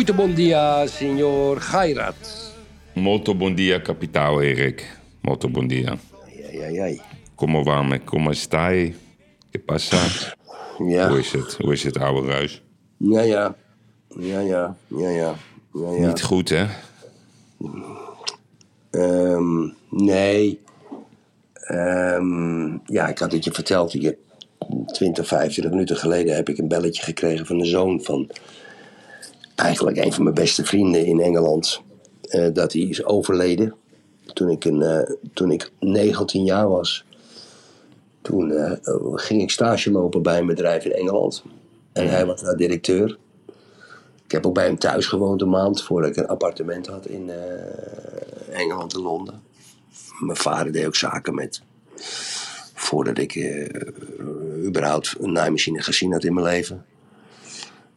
Muito bom dia, senhor Gairat. Molto bom dia, kapitaal Erik. Molto bom dia. Ai, ai, ai. Como va me? Como stai? Que pasa? Ja, Hoe is het? Hoe is het, oude ruis? ja, ja. Ja, ja, ja, ja. ja, ja. Niet goed, hè? Ehm, nee. Ehm, ja, ik had het je verteld. Heb 20, 25 minuten geleden heb ik een belletje gekregen van de zoon van eigenlijk een van mijn beste vrienden in Engeland. eh, dat hij is overleden toen ik, een, eh, toen ik 19 jaar was. Toen eh, ging ik stage lopen bij een bedrijf in Engeland. En hij was daar directeur. Ik heb ook bij hem thuis gewoond een maand voordat ik een appartement had in Engeland en Londen. Mijn vader deed ook zaken met. Voordat ik überhaupt een naaimachine gezien had in mijn leven.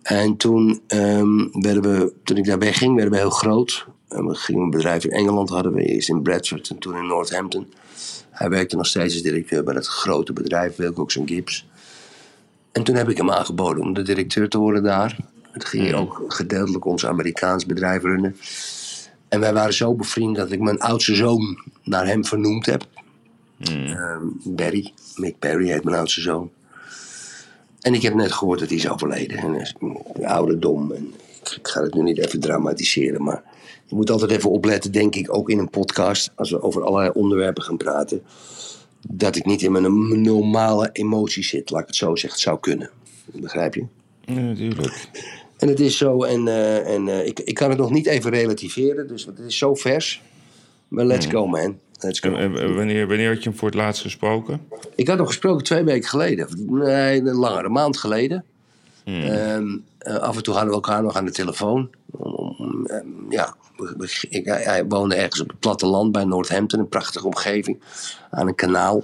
En toen, ehm, werden we, toen ik daar wegging, werden we heel groot. En we gingen een bedrijf in Engeland, hadden we eerst in Bradford en toen in Northampton. Hij werkte nog steeds als directeur bij dat grote bedrijf, Wilcox Gibbs. En toen heb ik hem aangeboden om de directeur te worden daar. Het ging ook gedeeltelijk ons Amerikaans bedrijf runnen. En wij waren zo bevriend dat ik mijn oudste zoon naar hem vernoemd heb. Ehm, Barry, Mick Barry heet mijn oudste zoon. En ik heb net gehoord dat hij is overleden. En is ouderdom. En ik ga het nu niet even dramatiseren, maar je moet altijd even opletten, denk ik, ook in een podcast, als we over allerlei onderwerpen gaan praten, dat ik niet in mijn normale emoties zit, laat ik het zo zeggen. Het zou kunnen. Begrijp je? Ja, natuurlijk. En het is zo, en, eh, en eh, ik, ik kan het nog niet even relativeren, dus het is zo vers. Maar let's go, man. En, en wanneer, wanneer had je hem voor het laatst gesproken? Ik had hem gesproken twee weken geleden. Nee, een langere maand geleden. Ehm, eh, af en toe hadden we elkaar nog aan de telefoon. Ehm, ja, ik, hij, hij woonde ergens op het platteland bij Northampton, een prachtige omgeving, aan een kanaal.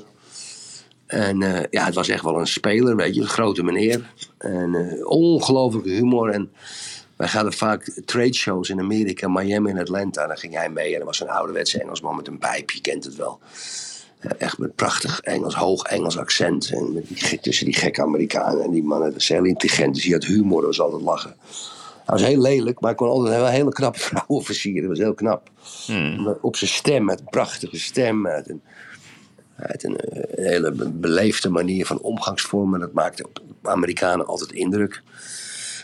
En eh, ja, het was echt wel een speler, weet je, een grote meneer. En eh, ongelooflijke humor. En wij hadden vaak trade shows in Amerika, Miami en Atlanta. Daar ging hij mee en er was een ouderwetse Engelsman met een pijp, je kent het wel. Ja, echt met prachtig Engels, hoog Engels accent. En met die, gek- tussen die gekke Amerikanen en die mannen. Dat is heel intelligent. Dus hij had humor, dat was altijd lachen. Hij was heel lelijk, maar hij kon altijd wel hele knappe vrouwen versieren. Dat was heel knap. Maar Op zijn stem, met een prachtige stem. Met een, eh, een hele be- beleefde manier van omgangsvormen. Dat maakte op Amerikanen altijd indruk.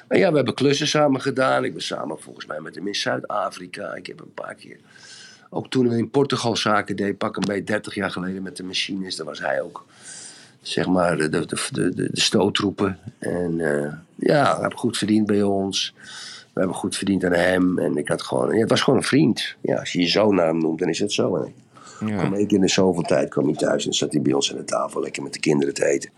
Maar ja, we hebben klussen samen gedaan. Ik ben samen volgens mij met hem in Zuid-Afrika. Ik heb een paar keer ook toen we in Portugal zaken deden, pak een beetje 30 jaar geleden met de machines, daar was hij ook. Zeg maar de, de, de, de, de stoottroepen. En eh, ja, hij heeft goed verdiend bij ons. We hebben goed verdiend aan hem. En ik had gewoon, ja, het was gewoon een vriend. Ja, als je je zoon naar hem noemt, dan is het zo. Hè. Ja. Kom één keer in de zoveel tijd kwam hij thuis en zat hij bij ons aan de tafel lekker met de kinderen te eten.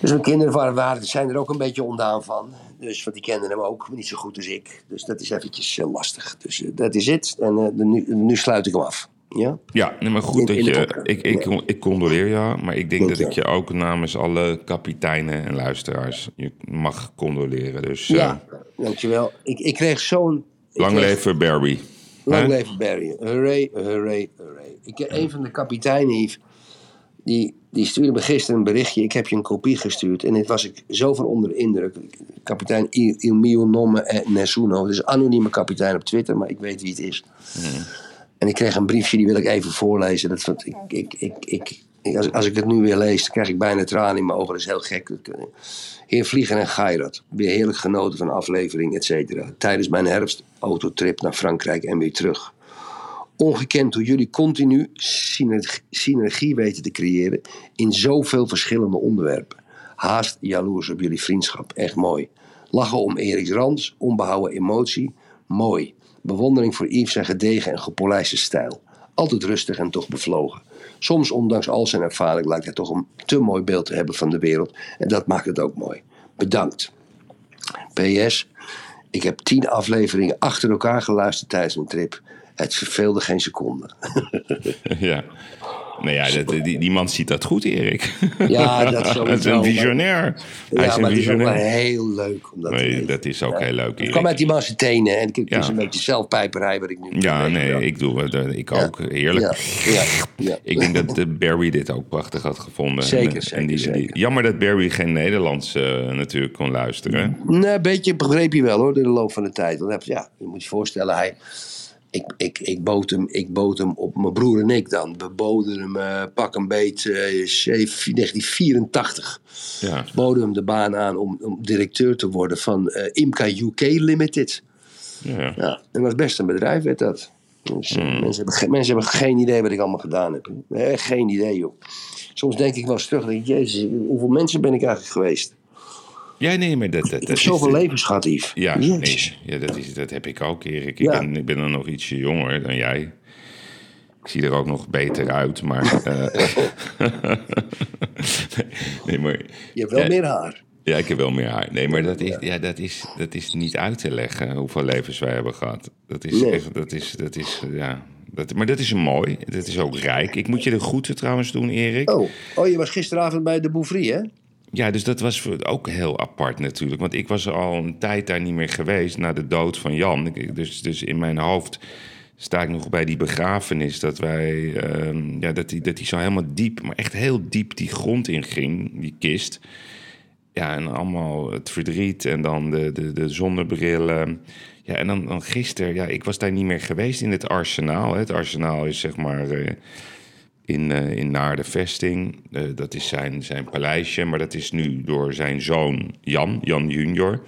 Dus mijn kinderen waren, waren, zijn er ook een beetje ondaan van. Dus, want die kenden hem ook, maar niet zo goed als ik. Dus dat is eventjes eh, lastig. Dus eh, dat is het. En eh, de- nu, nu sluit ik hem af. Ja? Ja, nee, maar goed In- dat in je... Ik, ik, Ja. ik condoleer jou, maar ik denk Dank dat ik je. ook namens alle kapiteinen en luisteraars je mag condoleren. Dus Ja, dankjewel. Ik, ik kreeg zo'n... lang kreeg- leven Barbie. Lang leven Barry. Hooray, hooray, hooray. Ik, een van de kapiteinen, Yves, die, die stuurde me gisteren een berichtje. Ik heb je een kopie gestuurd. En dit was ik zo van onder de indruk. Kapitein Il, Il mio nome Nessuno. Het is een anonieme kapitein op Twitter, maar ik weet wie het is. En ik kreeg een briefje, die wil ik even voorlezen. Dat, ik, ik, ik, ik, als, als ik het nu weer lees, dan krijg ik bijna tranen in mijn ogen. Dat is heel gek. Eh, Heer Vlieger en Gairat, weer heerlijk genoten van aflevering, et cetera. Tijdens mijn herfstautotrip naar Frankrijk en weer terug. Ongekend hoe jullie continu synergie, weten te creëren in zoveel verschillende onderwerpen. Haast jaloers op jullie vriendschap, echt mooi. Lachen om Erik Rans, onbehouden emotie, mooi. Bewondering voor Yves zijn gedegen en gepolijste stijl. Altijd rustig en toch bevlogen. Soms, ondanks al zijn ervaring, lijkt hij toch een te mooi beeld te hebben van de wereld. En dat maakt het ook mooi. Bedankt. PS, ik heb tien afleveringen achter elkaar geluisterd tijdens mijn trip. Het verveelde geen seconde. ja. Nou ja, dat, die, die man ziet dat goed, Erik. Ja, dat is Dat is een visionair. Hij Ja, is een maar het is ook wel visionair. heel leuk om dat Nee, dat is ook heel leuk, Het kwam Erik. uit die man zijn tenen. En ik Ja. is een beetje zelfpijperij wat ik nu Ja, nee, ik doe Ik ook. Heerlijk. Ja. Ik denk dat eh, Barry dit ook prachtig had gevonden. Zeker, En, eh, zeker, die, die- zeker. jammer dat Barry geen Nederlands eh, natuurlijk kon luisteren. Nee, een beetje begreep je wel hoor, door de loop van de tijd. Want ja, je moet je voorstellen, hij, ik, ik, ik, bood hem, ik bood hem op mijn broer en ik dan. We boden hem eh, pak een beet zeven- 1984. Ja. Boden hem de baan aan om, om directeur te worden van eh, Imca UK Limited. Ja. Ja, en dat was best een bedrijf, werd dat. Dus, eh, Hmm. mensen, hebben, mensen hebben geen idee wat ik allemaal gedaan heb. Geen idee, joh. Soms denk ik wel eens terug, denk ik, jezus, hoeveel mensen ben ik eigenlijk geweest? Ja, nee, maar dat, dat, Ik dat heb is zoveel de- levens gehad, Yves. Ja, nee, ja dat, is, dat heb ik ook, Erik. Ik, Ja. ben, ik ben dan nog ietsje jonger dan jij. Ik zie er ook nog beter uit, maar... eh, nee, maar... Je hebt wel Ja. meer haar. Ja, ik heb wel meer haar. Nee, maar dat is, ja, dat is, dat is niet uit te leggen hoeveel levens wij hebben gehad. Dat is Nee. echt, dat is, dat is, ja... Dat, maar dat is mooi. Dat is ook rijk. Ik moet je de groeten trouwens doen, Erik. Oh, oh je was gisteravond bij de Bouffry, hè? Ja, dus dat was ook heel apart natuurlijk. Want ik was al een tijd daar niet meer geweest na de dood van Jan. Dus, dus in mijn hoofd sta ik nog bij die begrafenis. Dat wij, ehm, ja, dat die, dat die zo helemaal diep, maar echt heel diep die grond inging, die kist. Ja, en allemaal het verdriet en dan de, de, de zonnebrillen. Ja, en dan, dan gisteren, ja, ik was daar niet meer geweest in het arsenaal. Het arsenaal is zeg maar eh, in, eh in Naarden Vesting. Eh, dat is zijn, zijn paleisje, maar dat is nu door zijn zoon Jan, Jan junior...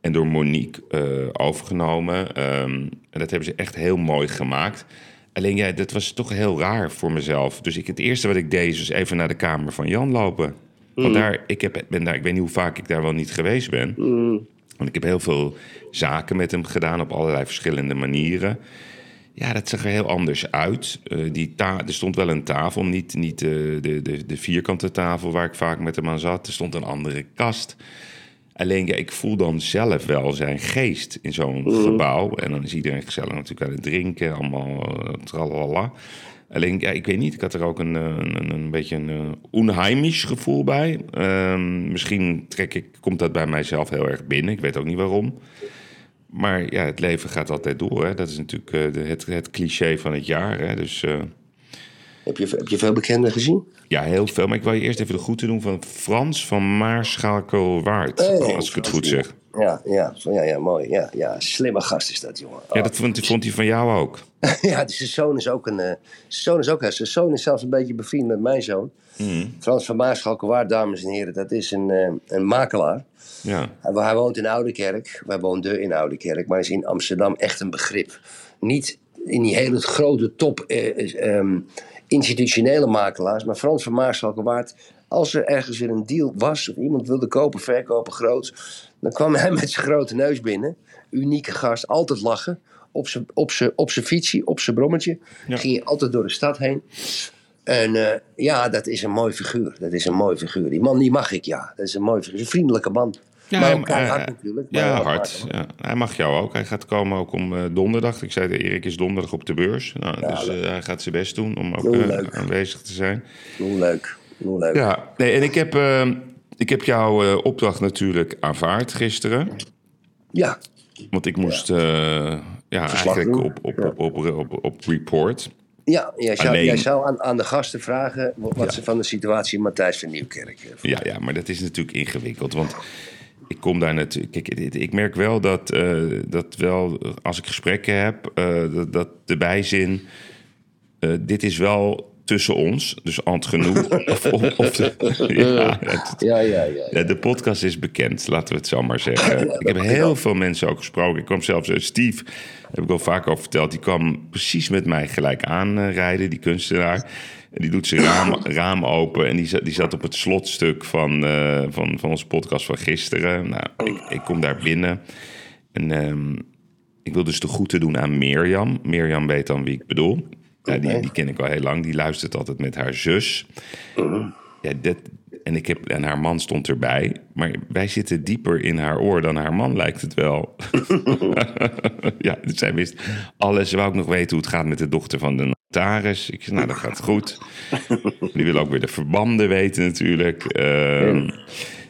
en door Monique eh, overgenomen. Ehm, en dat hebben ze echt heel mooi gemaakt. Alleen ja, dat was toch heel raar voor mezelf. Dus ik, het eerste wat ik deed, dus even naar de kamer van Jan lopen. Want daar, ik, heb, ben daar, ik weet niet hoe vaak ik daar wel niet geweest ben. Want ik heb heel veel zaken met hem gedaan op allerlei verschillende manieren. Ja, dat zag er heel anders uit. Eh, die ta er stond wel een tafel, niet, niet eh, de, de, de vierkante tafel waar ik vaak met hem aan zat. Er stond een andere kast. Alleen, ja, ik voel dan zelf wel zijn geest in zo'n gebouw. En dan is iedereen gezellig natuurlijk aan het drinken, allemaal uh, tralala. Alleen, ja, ik weet niet, ik had er ook een, eh, een, een beetje een onheimisch gevoel bij. Ehm, misschien trek ik, komt dat bij mijzelf heel erg binnen, ik weet ook niet waarom. Maar ja, het leven gaat altijd door. Hè. Dat is natuurlijk de, het, het cliché van het jaar. Hè. Dus eh, Heb je, heb je veel bekenden gezien? ja, heel veel. Maar ik wil je eerst even de groeten doen van Frans van Maarschakelwaard. Hey, als ik het goed zeg. Ja, ja, ja, ja mooi. Ja, ja, slimme gast is dat, jongen. Ja, dat vond, vond hij van jou ook. Ja, dus zijn zoon is ook een. eh, zoon is ook. Zijn zoon is zelfs een beetje bevriend met mijn zoon. Frans van Maarschalkerwaard, dames en heren, dat is een, eh, een makelaar. Ja, Hij, hij woont in Oudekerk. Wij woonden in Oudekerk, maar is in Amsterdam echt een begrip. Niet in die hele grote top ehm, institutionele makelaars, maar Frans van Maarschalkerwaard. Als er ergens weer een deal was, of iemand wilde kopen, verkopen, groot, dan kwam hij met zijn grote neus binnen. Unieke gast, altijd lachen. Op zijn op op zijn fietsie, op zijn brommetje. Ja. Ging je altijd door de stad heen. En eh, ja, dat is een mooi figuur. Dat is een mooi figuur. Die man, die mag ik, ja. Dat is een mooi figuur. Een vriendelijke man. Ja, maar hij- natuurlijk. maar ja hard. Ja. Hij mag jou ook. Hij gaat komen ook om eh, donderdag. Ik zei, Erik is donderdag op de beurs. Nou, dus eh, hij gaat zijn best doen om ook eh, aanwezig te zijn. Hoe leuk. Hoe leuk. Ja, nee, en ik heb, eh, ik heb jouw eh, opdracht natuurlijk aanvaard gisteren. Ja. Want ik moest eh, ja, eigenlijk op, op, op, op, report. Ja, jij zou, Alleen- jij zou aan, aan de gasten vragen wat ze van de situatie Matthijs van Nieuwkerk eh, Ja, ja, maar dat is natuurlijk ingewikkeld. Want ik kom daar natuurlijk. Kijk, ik merk wel dat, eh, dat wel als ik gesprekken heb, eh, dat, dat de bijzin. eh, dit is wel tussen ons, dus entre genoeg. of, of, of de, ja, het- Ja, ja, de podcast is bekend, laten we het zo maar zeggen. Ik heb heel veel mensen ook gesproken. Ik kwam zelfs, eh, Steve, heb ik al vaak over verteld, die kwam precies met mij gelijk aanrijden, die kunstenaar. En die doet zijn raam, raam open en die zat, die zat op het slotstuk van, eh, van, van onze podcast van gisteren. Nou, ik, ik kom daar binnen en ehm, ik wil dus de groeten doen aan Mirjam. Mirjam weet dan wie ik bedoel. Ja, die, Oké. die ken ik al heel lang. Die luistert altijd met haar zus. Ja, dat, En, ik heb, en haar man stond erbij. Maar wij zitten dieper in haar oor dan haar man, lijkt het wel. ja, dus zij wist alles. Ze wou ook nog weten hoe het gaat met de dochter van de Ik zei, nou, dat gaat goed. Die wil ook weer de verbanden weten natuurlijk. Ehm,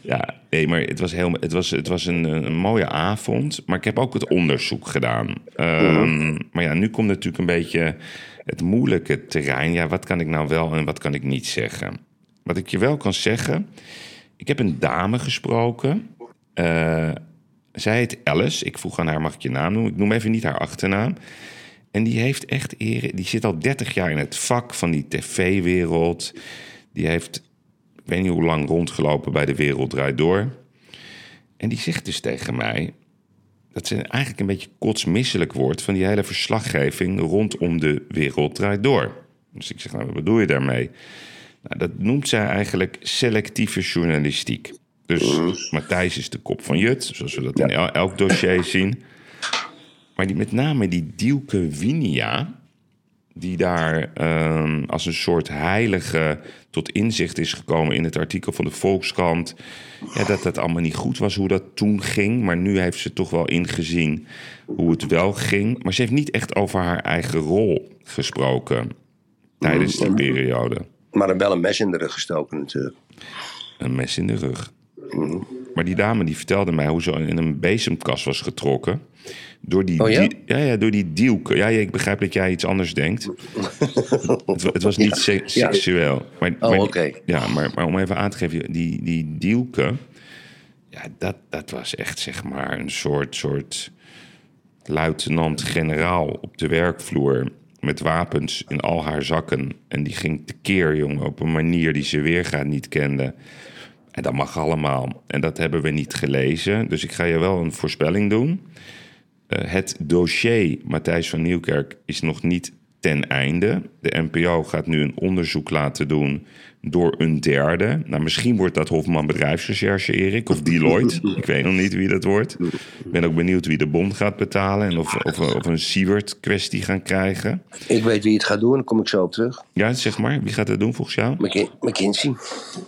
ja, nee, maar het was, heel, het was, het was een, een mooie avond. Maar ik heb ook het onderzoek gedaan. Ehm, Maar ja, nu komt natuurlijk een beetje het moeilijke terrein. Ja, wat kan ik nou wel en wat kan ik niet zeggen? Wat ik je wel kan zeggen. Ik heb een dame gesproken. Eh, zij heet Alice. Ik vroeg aan haar, mag ik je naam noemen? Ik noem even niet haar achternaam. En die heeft echt ere. Die zit al 30 jaar in het vak van die tv-wereld. Die heeft, ik weet niet hoe lang rondgelopen bij de Wereld Draait Door. En die zegt dus tegen mij dat ze eigenlijk een beetje kotsmisselijk wordt van die hele verslaggeving rondom de Wereld Draait Door. Dus ik zeg, nou, wat bedoel je daarmee? Nou, dat noemt zij eigenlijk selectieve journalistiek. Dus Matthijs is de kop van Jut, zoals we dat in el- elk dossier zien. Maar die, met name die Dielke Winia, die daar ehm, als een soort heilige tot inzicht is gekomen in het artikel van de Volkskrant. Ja, dat dat allemaal niet goed was hoe dat toen ging. Maar nu heeft ze toch wel ingezien hoe het wel ging. Maar ze heeft niet echt over haar eigen rol gesproken tijdens die periode. Maar er wel een mes in de rug gestoken natuurlijk. Een mes in de rug. Maar die dame die vertelde mij hoe ze in een bezemkast was getrokken. Door die, Oh ja? die- ja, ja, door die dielke. Ja, ja, ik begrijp dat jij iets anders denkt. het, wa- het was niet se- seksueel. Maar, Oh. Ja, maar, maar om even aan te geven, die, die dielke... Ja, dat, dat was echt zeg maar een soort, soort luitenant-generaal op de werkvloer... met wapens in al haar zakken. En die ging tekeer, jongen, op een manier die ze weergaat niet kende... En dat mag allemaal. En dat hebben we niet gelezen. Dus ik ga je wel een voorspelling doen. Eh, het dossier Matthijs van Nieuwkerk is nog niet ten einde. De NPO gaat nu een onderzoek laten doen door een derde. Nou, misschien wordt dat Hofman Bedrijfsrecherche, Erik, of Deloitte. ik weet nog niet wie dat wordt. Ik ben ook benieuwd wie de bond gaat betalen... en of, of, of een Siewert-kwestie gaan krijgen. Ik weet wie het gaat doen, daar kom ik zo op terug. Ja, zeg maar. Wie gaat dat doen volgens jou? McKin- McKinsey.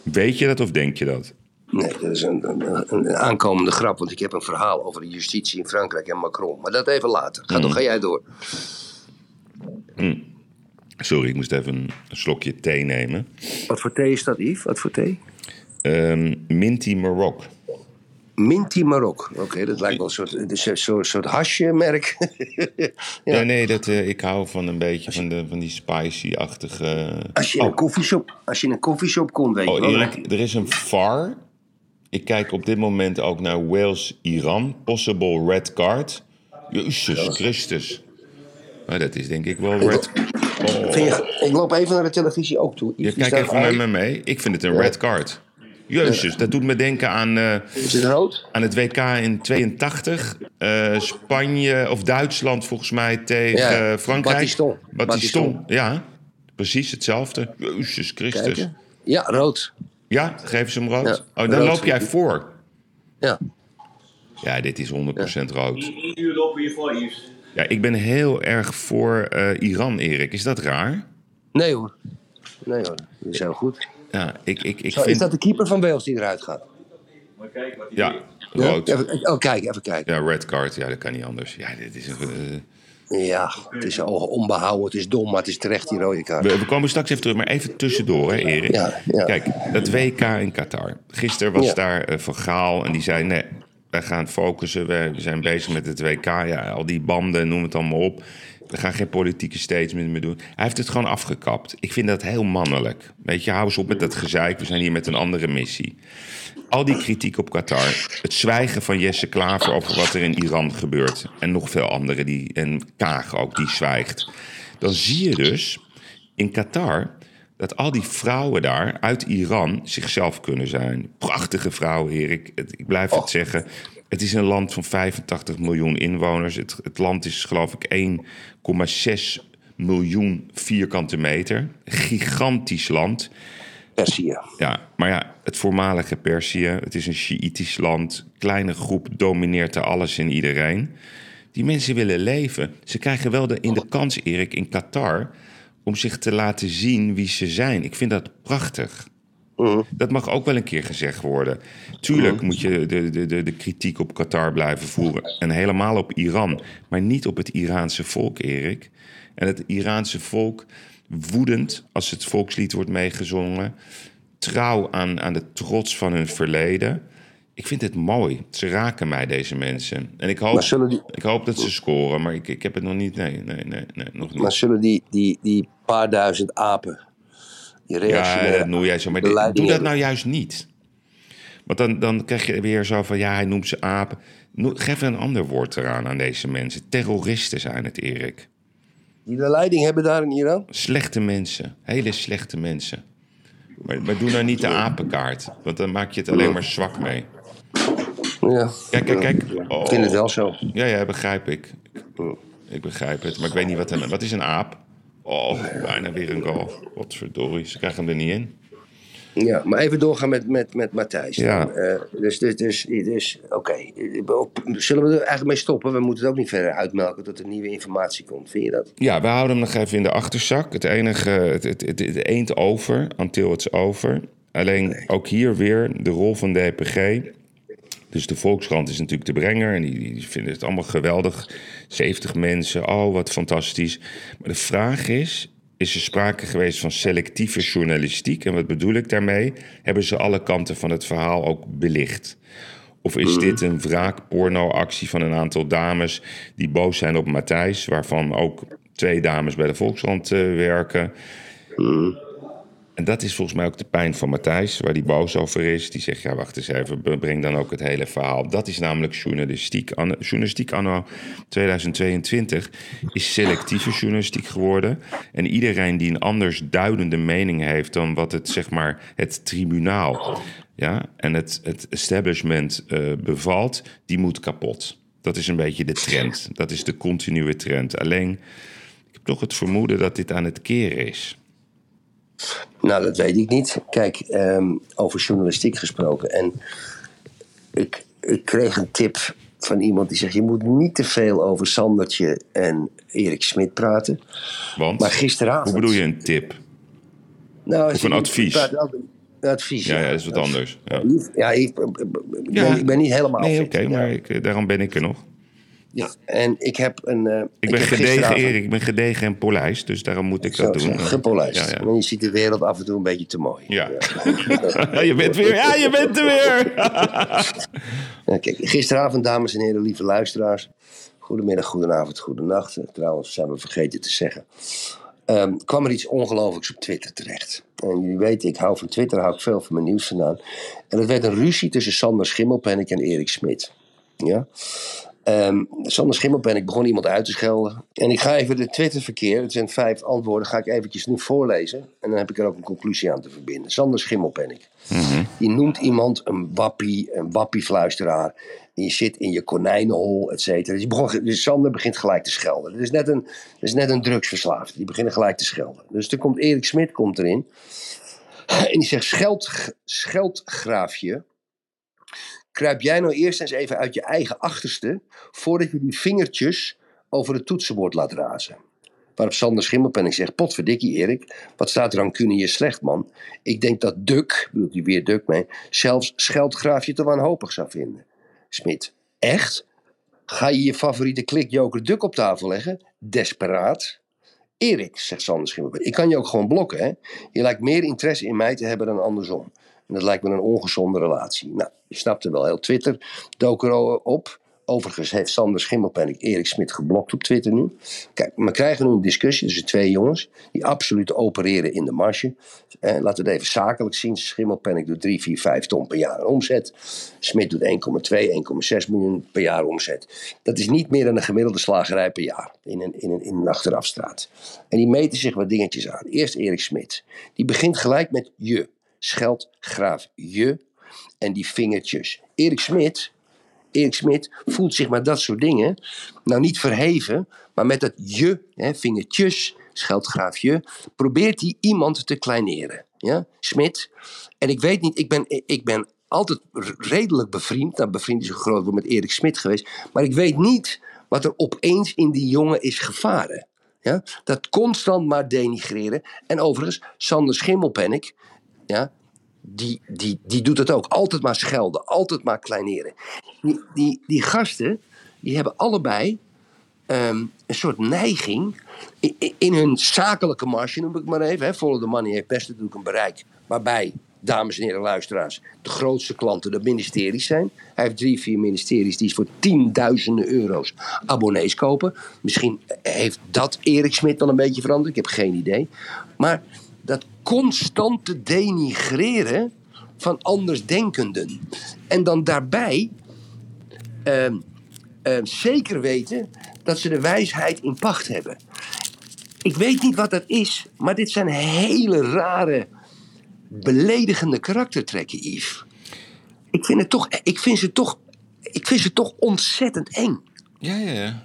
Weet je dat of denk je dat? Nee, dat is een, een, een aankomende grap, want ik heb een verhaal over de justitie in Frankrijk en Macron. Maar dat even later. Ga, Mm. ga jij door. Sorry, ik moest even een slokje thee nemen. Wat voor thee is dat, Yves? Wat voor thee? Ehm, Minty Maroc. Minty Marok. Oké, dat lijkt wel een soort, een soort, soort hasje-merk. Ja, nee, dat, eh, ik hou van een beetje van, de, van die spicy-achtige... Als je, in een koffieshop, als je in een koffieshop komt, weet je Oh, wel. Erik, er is een VAR. Ik kijk op dit moment ook naar Wales-Iran. Possible red card. Jezus Christus. Maar dat is denk ik wel red... Oh. Je, ik loop even naar de televisie ook toe. Je die kijkt even met me mee. Ik vind het een red card. Jezus, dat doet me denken aan... eh, Is het rood? aan het WK in 82. eh, Spanje of Duitsland volgens mij tegen Ja, eh, Frankrijk. Battiston. Battiston. Battiston. Ja, precies hetzelfde. Jezus Christus. Kijken. Ja, rood. Ja, geven ze hem rood. Ja, oh, dan rood. loop jij voor. Ja. Ja, dit is 100% rood. Eén uur lopen je voor, Yves. Ja, ik ben heel erg voor eh, Iran, Erik. Is dat raar? Nee hoor. Nee hoor, die zijn goed. Ja, ik, ik, ik Zo, Is vind... dat de keeper van Wales die eruit gaat? Maar kijk wat hij Ja, doet. rood. Ja, even- oh, kijk, even kijken. Ja, red card. Ja, dat kan niet anders. Ja, dit is... eh, Ja, het is onbehouden, het is dom, maar het is terecht die rode kaart. We, we komen straks even terug, maar even tussendoor, hè, Erik. Ja, ja. Kijk, dat WK in Qatar. Gisteren was Ja. daar eh, Van Gaal en die zei... nee, gaan focussen, we zijn bezig met het WK. Ja, al die banden, noem het allemaal op. We gaan geen politieke statement meer doen. Hij heeft het gewoon afgekapt. Ik vind dat heel mannelijk. Weet je, hou eens op met dat gezeik. We zijn hier met een andere missie. Al die kritiek op Qatar. Het zwijgen van Jesse Klaver over wat er in Iran gebeurt. En nog veel anderen. Die, en Kaag ook, die zwijgt. Dan zie je dus in Qatar dat al die vrouwen daar uit Iran zichzelf kunnen zijn. Prachtige vrouwen, Erik. Ik blijf het zeggen. Het is een land van 85 miljoen inwoners. Het, het land is geloof ik 1,6 miljoen vierkante meter. Gigantisch land. Persie. Ja, maar ja, het voormalige Perzië, het is een Sjiïtisch land. Kleine groep domineert er alles en iedereen. Die mensen willen leven. Ze krijgen wel de, in de kans, Erik, in Qatar... om zich te laten zien wie ze zijn. Ik vind dat prachtig. Dat mag ook wel een keer gezegd worden. Tuurlijk moet je de, de, de, de kritiek op Qatar blijven voeren. En helemaal op Iran. Maar niet op het Iraanse volk, Erik. En het Iraanse volk, woedend als het volkslied wordt meegezongen. Trouw aan, aan de trots van hun verleden. Ik vind het mooi. Ze raken mij, deze mensen. En ik hoop, die- ik hoop dat ze scoren. Maar ik, ik heb het nog niet. Nee, nee, nee, nee nog niet. Maar zullen die, die, die paar duizend apen, die Ja, dat noem jij zo. Maar doe dat hebben- nou juist niet. Want dan, dan krijg je weer zo van, ja, hij noemt ze apen. Geef een ander woord eraan aan deze mensen. Terroristen zijn het, Erik. die de leiding hebben daar in Iran? Slechte mensen. Hele slechte mensen. Maar, maar doe nou niet de apenkaart. Want dan maak je het alleen maar zwak mee. Ja. Kijk, kijk, kijk. Oh. Ik vind het wel zo. Ja, ja, begrijp ik. Ik begrijp het. Maar ik weet niet wat een... Wat is een aap? Oh, bijna weer een goal. Wat verdorie. Ze krijgen hem er niet in. Ja, maar even doorgaan met, met, met Matthijs. Ja. Eh, dus dus, dus, dus oké. Zullen we er eigenlijk mee stoppen? We moeten het ook niet verder uitmelken tot er nieuwe informatie komt. Vind je dat? Ja, we houden hem nog even in de achterzak. Het enige, het, het, het, het eend over, until it's over. Alleen ook hier weer de rol van de EPG. Dus de Volkskrant is natuurlijk de brenger en die, die vinden het allemaal geweldig. 70 mensen, oh wat fantastisch. Maar de vraag is, is er sprake geweest van selectieve journalistiek? En wat bedoel ik daarmee? Hebben ze alle kanten van het verhaal ook belicht? Of is dit een wraakporno-actie van een aantal dames die boos zijn op Matthijs, waarvan ook twee dames bij de Volkskrant eh, werken? En dat is volgens mij ook de pijn van Matthijs, waar die boos over is. Die zegt, ja, wacht eens even, breng dan ook het hele verhaal. Dat is namelijk journalistiek. Journalistiek anno 2022 is selectieve journalistiek geworden. En iedereen die een anders duidende mening heeft dan wat het, zeg maar, het tribunaal ja, en het, het establishment eh, bevalt, die moet kapot. Dat is een beetje de trend. Dat is de continue trend. Alleen, ik heb toch het vermoeden dat dit aan het keren is. Nou, dat weet ik niet. Kijk, ehm, over journalistiek gesproken. En ik, ik kreeg een tip van iemand die zegt: Je moet niet te veel over Sandertje en Erik Smit praten. Want, Maar gisteravond. hoe bedoel je een tip? Nou, Of een advies? Advies. Ja, ja, dat is wat anders. Ja. Ja, ik, ben, ik ben niet helemaal. Nee, oké, maar ik, eh, daarom ben ik er nog. Ja, en ik heb een. eh, Ik ben gedegen, Erik. Ik ben gedegen en polijst, dus daarom moet ik Zo, dat doen. gepolijst. Ja, je ziet de wereld af en toe een beetje te mooi. Ja. Ja, je bent weer. Ja, je bent er weer. Ja, kijk, gisteravond, dames en heren, lieve luisteraars. Goedemiddag, goedenavond, goedenacht. Trouwens, zijn we vergeten te zeggen. Ehm, kwam er iets ongelooflijks op Twitter terecht. En jullie weten, ik hou van Twitter, hou ik veel van mijn nieuws vandaan. En het werd een ruzie tussen Sander Schimmelpenninck en Erik Smit. Ja? Ehm, Sander Schimmelpenninck begon iemand uit te schelden. En ik ga even de Twitterverkeer, het zijn vijf antwoorden, ga ik eventjes nu voorlezen. En dan heb ik er ook een conclusie aan te verbinden. Sander Schimmelpenninck. Die noemt iemand een wappie, een wappiefluisteraar. En je zit in je konijnenhol, et cetera. Dus, die begon, dus Sander begint gelijk te schelden. Dat is net een, dat is net een drugsverslaafde. Die beginnen gelijk te schelden. Dus er komt Erik Smit komt erin. En die zegt, Scheld, scheldgraafje. Kruip jij nou eerst eens even uit je eigen achterste... voordat je die vingertjes over het toetsenbord laat razen. Waarop Sander Schimmelpenning zegt: Potverdikkie, Erik, wat staat er aan kunnen je slecht, man? Ik denk dat Duk, bedoelt hij weer Duk mee, zelfs Scheldgraafje te wanhopig zou vinden. Smit: Echt? Ga je je favoriete klikjoker Duk op tafel leggen? Desperaat. Erik, zegt Sander Schimmelpenning, ik kan je ook gewoon blokken, hè? Je lijkt meer interesse in mij te hebben dan andersom. En dat lijkt me een ongezonde relatie. Nou, je snapte wel, heel Twitter dook er op. Overigens heeft Sander Schimmelpenninck Erik Smit geblokt op Twitter nu. Kijk, we krijgen nu een discussie tussen twee jongens die absoluut opereren in de marge. Eh, laten we het even zakelijk zien. Schimmelpenninck doet 3, 4, 5 ton per jaar omzet. Smit doet 1,2, 1,6 miljoen per jaar omzet. Dat is niet meer dan een gemiddelde slagerij per jaar in een, in een, in een achterafstraat. En die meten zich wat dingetjes aan. Eerst Erik Smit. Die begint gelijk met je. Scheld, graaf, je. En die vingertjes. Erik Smit Erik Smit voelt zich maar dat soort dingen, nou niet verheven, maar met dat je, hè, vingertjes, scheldgraafje, probeert hij iemand te kleineren. Ja? Smit. En ik weet niet, ik ben, ik ben altijd redelijk bevriend, nou bevriend is een groot woord met Erik Smit geweest, maar ik weet niet wat er opeens in die jongen is gevaren. Ja? Dat constant maar denigreren. En overigens, Sander Schimmelpenninck, ja, die, die, die doet het ook. Altijd maar schelden, altijd maar kleineren. Die, die, die gasten, die hebben allebei ehm, een soort neiging in, hun zakelijke marge, noem ik maar even. Hè. Follow the Money heeft best natuurlijk een bereik waarbij, dames en heren luisteraars, de grootste klanten de ministeries zijn. Hij heeft drie, vier ministeries die voor tienduizenden euro's abonnees kopen. Misschien heeft dat Erik Smit dan een beetje veranderd, ik heb geen idee. Maar dat constante denigreren van andersdenkenden. En dan daarbij ehm, ehm, zeker weten dat ze de wijsheid in pacht hebben. Ik weet niet wat dat is, maar dit zijn hele rare, beledigende karaktertrekken, Yves. Ik vind, het toch, ik vind, ze, toch, ik vind ze toch ontzettend eng. Ja, ja, ja.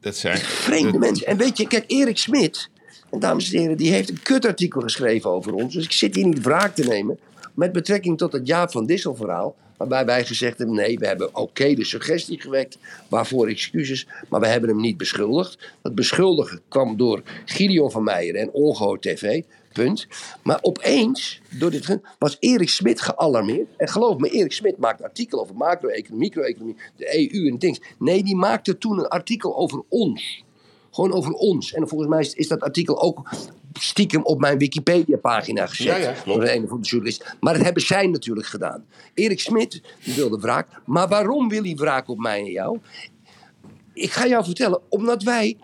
Dat zijn... Vreemde dat- mensen. En weet je, kijk, Erik Smit, en dames en heren, die heeft een kutartikel geschreven over ons. Dus ik zit hier niet wraak te nemen. Met betrekking tot het Jaap van Dissel verhaal. Waarbij wij gezegd hebben, nee, we hebben oké de suggestie gewekt. Waarvoor excuses, maar we hebben hem niet beschuldigd. Dat beschuldigen kwam door Gideon van Meijer en Ongehoord TV. Punt. Maar opeens, door dit, was Erik Smit gealarmeerd. En geloof me, Erik Smit maakt artikel over macro-economie, micro-economie, de EU en dingen. Nee, die maakte toen een artikel over ons. Gewoon over ons. En volgens mij is, is dat artikel ook stiekem op mijn Wikipedia-pagina gezet. Ja, ja, door een of andere journalist. Maar dat hebben zij natuurlijk gedaan. Erik Smit die wilde wraak. Maar waarom wil hij wraak op mij en jou? Ik ga jou vertellen, omdat wij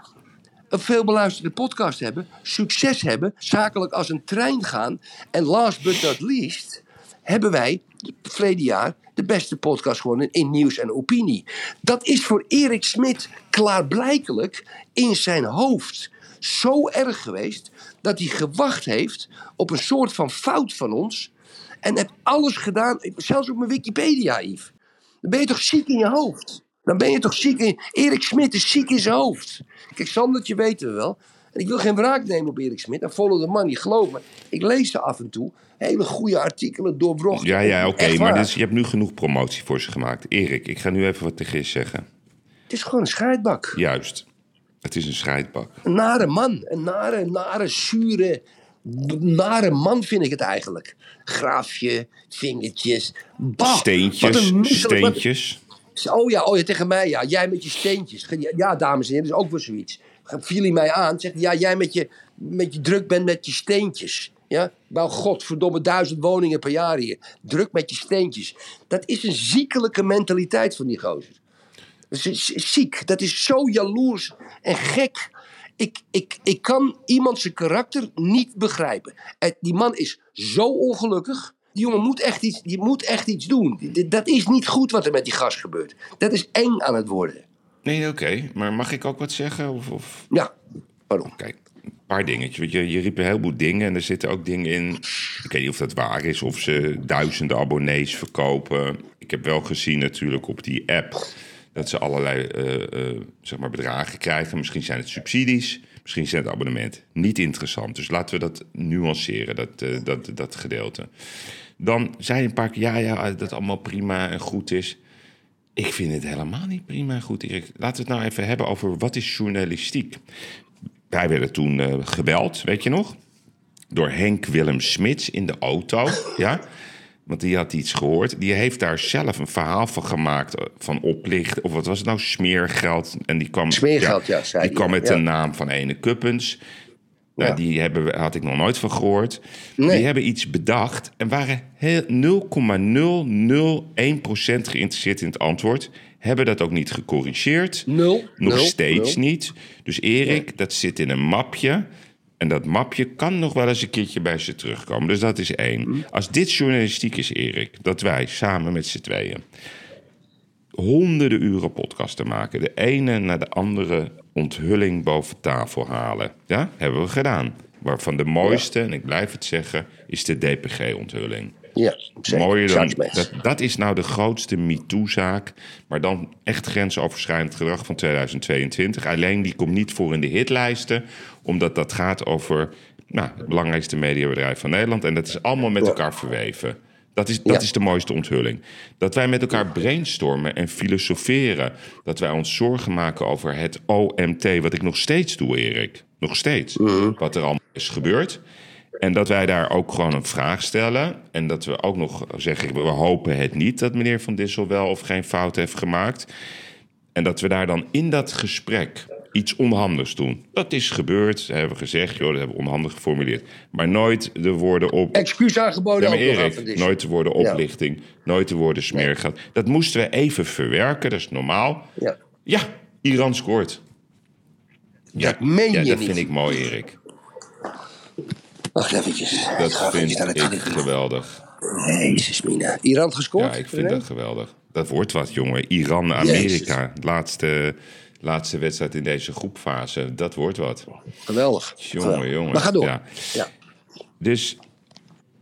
een veel beluisterde podcast hebben, succes hebben, zakelijk als een trein gaan. En last but not least, hebben wij het verleden jaar de beste podcast gewonnen in nieuws en opinie. Dat is voor Erik Smit klaarblijkelijk in zijn hoofd zo erg geweest dat hij gewacht heeft op een soort van fout van ons. En heeft alles gedaan, zelfs op mijn Wikipedia, Yves. Dan ben je toch ziek in je hoofd? Dan ben je toch ziek in... Erik Smit is ziek in zijn hoofd. Kijk, Sandertje weten we wel. En ik wil geen wraak nemen op Erik Smit. En follow the money, geloof me. Ik lees ze af en toe. Hele goede artikelen, doorwrocht. Ja, ja, oké, maar dus, je hebt nu genoeg promotie voor ze gemaakt. Erik, ik ga nu even wat tegen je zeggen. Het is gewoon een scheidbak. Juist. Het is een scheidbak. Een nare man. Een nare, nare, zure, nare man vind ik het eigenlijk. Graafje, vingertjes. Bah, Steentjes, wat- steentjes. Oh ja, oh ja, tegen mij ja. Jij met je steentjes. Ja, Ja, dames en heren, dat is ook wel zoiets. Viel hij mij aan, zegt ja, jij met je, met je druk bent met je steentjes. Ja, bouw godverdomme duizend woningen per jaar hier. Druk met je steentjes. Dat is een ziekelijke mentaliteit van die gozer. Dat is ziek. Dat is zo jaloers en gek. Ik, ik, ik kan iemand zijn karakter niet begrijpen. En die man is zo ongelukkig. Die jongen moet echt iets, die moet echt iets doen. Dat is niet goed wat er met die gast gebeurt. Dat is eng aan het worden. Nee, oké. Maar mag ik ook wat zeggen? Of, of... Ja, waarom? Kijk, een paar dingetjes. Want je, je riep een heleboel dingen en er zitten ook dingen in. Ik weet niet of dat waar is, of ze duizenden abonnees verkopen. Ik heb wel gezien natuurlijk op die app dat ze allerlei eh, eh, zeg maar bedragen krijgen. Misschien zijn het subsidies, misschien zijn het abonnementen. Niet interessant. Dus laten we dat nuanceren, dat, eh, dat, dat gedeelte. Dan zei je een paar keer, ja, ja, dat allemaal prima en goed is. Ik vind het helemaal niet prima goed, Erik. Laten we het nou even hebben over wat is journalistiek. Wij werden toen eh, gebeld, weet je nog? Door Henk Willem Smits in de auto. ja? Want die had iets gehoord. Die heeft daar zelf een verhaal van gemaakt. eh, Van oplicht. Of wat was het nou? Smeergeld. En die kwam, Smeergeld, ja, zei Die hij, kwam ja. met Ja. de naam van ene Kuppens. Nou, Ja. die hebben, had ik nog nooit van gehoord. Nee. Die hebben iets bedacht en waren heel 0,001% geïnteresseerd in het antwoord. Hebben dat ook niet gecorrigeerd. Nul. Nog Nul. steeds Nul. niet. Dus Erik, dat zit in een mapje. En dat mapje kan nog wel eens een keertje bij ze terugkomen. Dus dat is één. Hm. Als dit journalistiek is, Erik, dat wij samen met z'n tweeën honderden uren podcasten maken. De ene na de andere onthulling boven tafel halen. Ja, hebben we gedaan. Waarvan de mooiste, en ik blijf het zeggen, is de DPG-onthulling. Ja, zeker. Mooier dan, dat, dat is nou de grootste MeToo-zaak. Maar dan echt grensoverschrijdend gedrag van 2022. Alleen die komt niet voor in de hitlijsten. Omdat dat gaat over nou, het belangrijkste mediabedrijf van Nederland. En dat is allemaal met elkaar verweven. Dat is, dat Ja. is de mooiste onthulling. Dat wij met elkaar brainstormen en filosoferen. Dat wij ons zorgen maken over het OMT. Wat ik nog steeds doe, Erik. Nog steeds. Mhm. Wat er allemaal is gebeurd. En dat wij daar ook gewoon een vraag stellen. En dat we ook nog zeggen, we hopen het niet dat meneer Van Dissel wel of geen fout heeft gemaakt. En dat we daar dan in dat gesprek iets onhandigs doen. Dat is gebeurd, hebben we gezegd, joh, dat hebben we onhandig geformuleerd. Maar nooit de woorden op... Excuus aangeboden Nee, maar Erik, Dissel. nooit de woorden Ja. oplichting, nooit de woorden smeergeld. Dat moesten we even verwerken, dat is normaal. Ja. Ja, Iran scoort. Ja, Dat meen ja, je dat niet. vind ik mooi, Erik. Wacht eventjes. Dat vind ik geweldig. Jezus, Mina. Iran gescoord? Ja, ik vind dat geweldig. Dat wordt wat, jongen. Iran-Amerika, laatste, laatste wedstrijd in deze groepfase. Dat wordt wat. Geweldig. Jongen, Geweldig. jongen. Maar ga door. Ja. Ja. Dus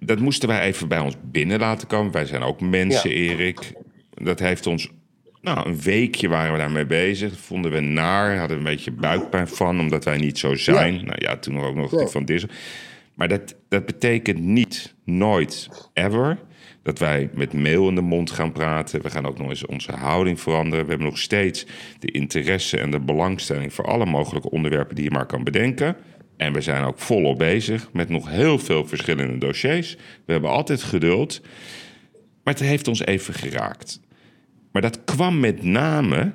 dat moesten wij even bij ons binnen laten komen. Wij zijn ook mensen, Ja. Erik. Dat heeft ons... Nou, een weekje waren we daarmee bezig. Dat vonden we naar. Hadden we een beetje buikpijn van, omdat wij niet zo zijn. Ja. Nou ja, toen ook nog die van Dissel. Maar dat, dat betekent niet, nooit, ever... dat wij met mail in de mond gaan praten. We gaan ook nog eens onze houding veranderen. We hebben nog steeds de interesse en de belangstelling... voor alle mogelijke onderwerpen die je maar kan bedenken. En we zijn ook volop bezig met nog heel veel verschillende dossiers. We hebben altijd geduld. Maar het heeft ons even geraakt. Maar dat kwam met name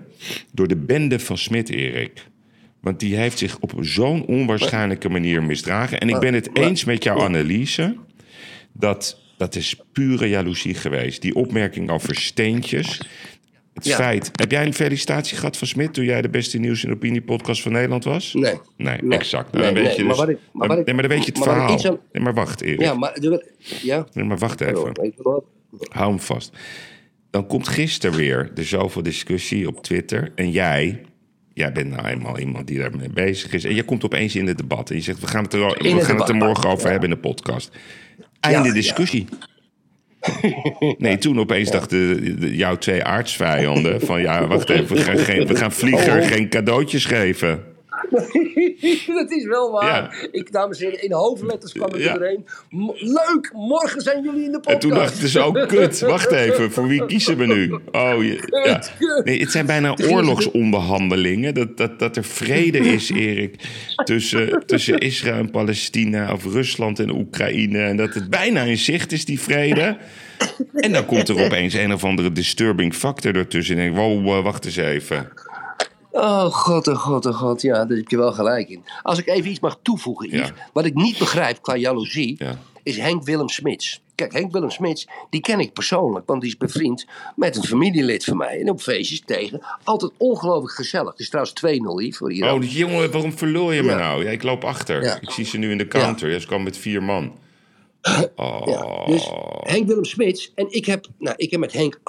door de bende van Smit, Erik. Want die heeft zich op zo'n onwaarschijnlijke manier misdragen. En ik ben het eens met jouw analyse. Dat, dat is pure jaloezie geweest. Die opmerking over steentjes. Het Ja. feit. Heb jij een felicitatie gehad van Smit toen jij de beste nieuws en opinie podcast van Nederland was? Nee. Nee, Nee. exact. Nee, dan weet nee, je maar dus, wat ik- maar ik- nee, maar dan weet je het maar verhaal. aan- Nee, maar wacht, Erik. Ja, maar... Ja? Nee, maar wacht even. even. Hou hem vast. Dan komt gisteren weer er zoveel discussie op Twitter. En jij, jij bent nou eenmaal iemand die daarmee bezig is. En je komt opeens in het debat. En je zegt, we gaan het er, we gaan het er morgen over hebben in de podcast. Einde Ja, discussie. Nee, toen opeens dachten jouw twee aardsvijanden van... ja, wacht even, we gaan, geen, we gaan vlieger Oh. geen cadeautjes geven. dat is wel waar. Ja. Ik, dames en heren, in hoofdletters kwam het Ja. M- leuk, morgen zijn jullie in de En podcast. toen dachten ze, oh kut, wacht even, voor wie kiezen we nu? Oh, ja. nee, het zijn bijna oorlogsonderhandelingen. Dat, dat, dat er vrede is, Erik, tussen, tussen Israël en Palestina... of Rusland en Oekraïne. En dat het bijna in zicht is, die vrede. En dan komt er opeens een of andere disturbing factor ertussen. En ik denk, wow, eh, wacht eens even. Oh god, oh god, oh god. Ja, daar heb je wel gelijk in. Als ik even iets mag toevoegen, Yves. Ja. Wat ik niet begrijp qua jaloezie, Ja. is Henk Willem Smits. Kijk, Henk Willem Smits, die ken ik persoonlijk, want die is bevriend met een familielid van mij. En op feestjes tegen. Altijd ongelooflijk gezellig. Het is trouwens 2-0 Yves, voor Iran. Oh, die jongen, waarom verloor je me Ja. nou? Ja, ik loop achter. Ik zie ze nu in de counter. Ze kwam met vier man. Oh. Ja, dus Henk Willem Smits. En ik heb, nou, ik heb met Henk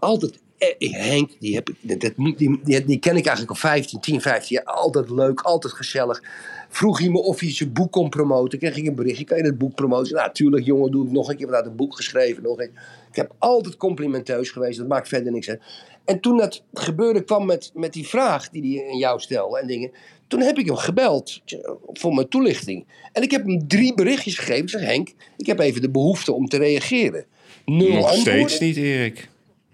altijd. Eh, Henk, die, heb ik, dat, die, die, die ken ik eigenlijk al 15, 10, 15 jaar. Altijd leuk, altijd gezellig. Vroeg hij me of hij zijn boek kon promoten. Kreeg ik een berichtje, kan je het boek promoten? Nou, tuurlijk jongen, doe ik nog een keer. We hadden een boek geschreven. Nog een. Ik heb altijd complimenteus geweest, dat maakt verder niks uit. En toen dat gebeurde kwam met, met die vraag die hij aan jou stelde en dingen. Toen heb ik hem gebeld voor mijn toelichting. En ik heb hem drie berichtjes gegeven. Ik zeg, Henk, ik heb even de behoefte om te reageren. Nul Nog antwoorden. steeds niet, Erik.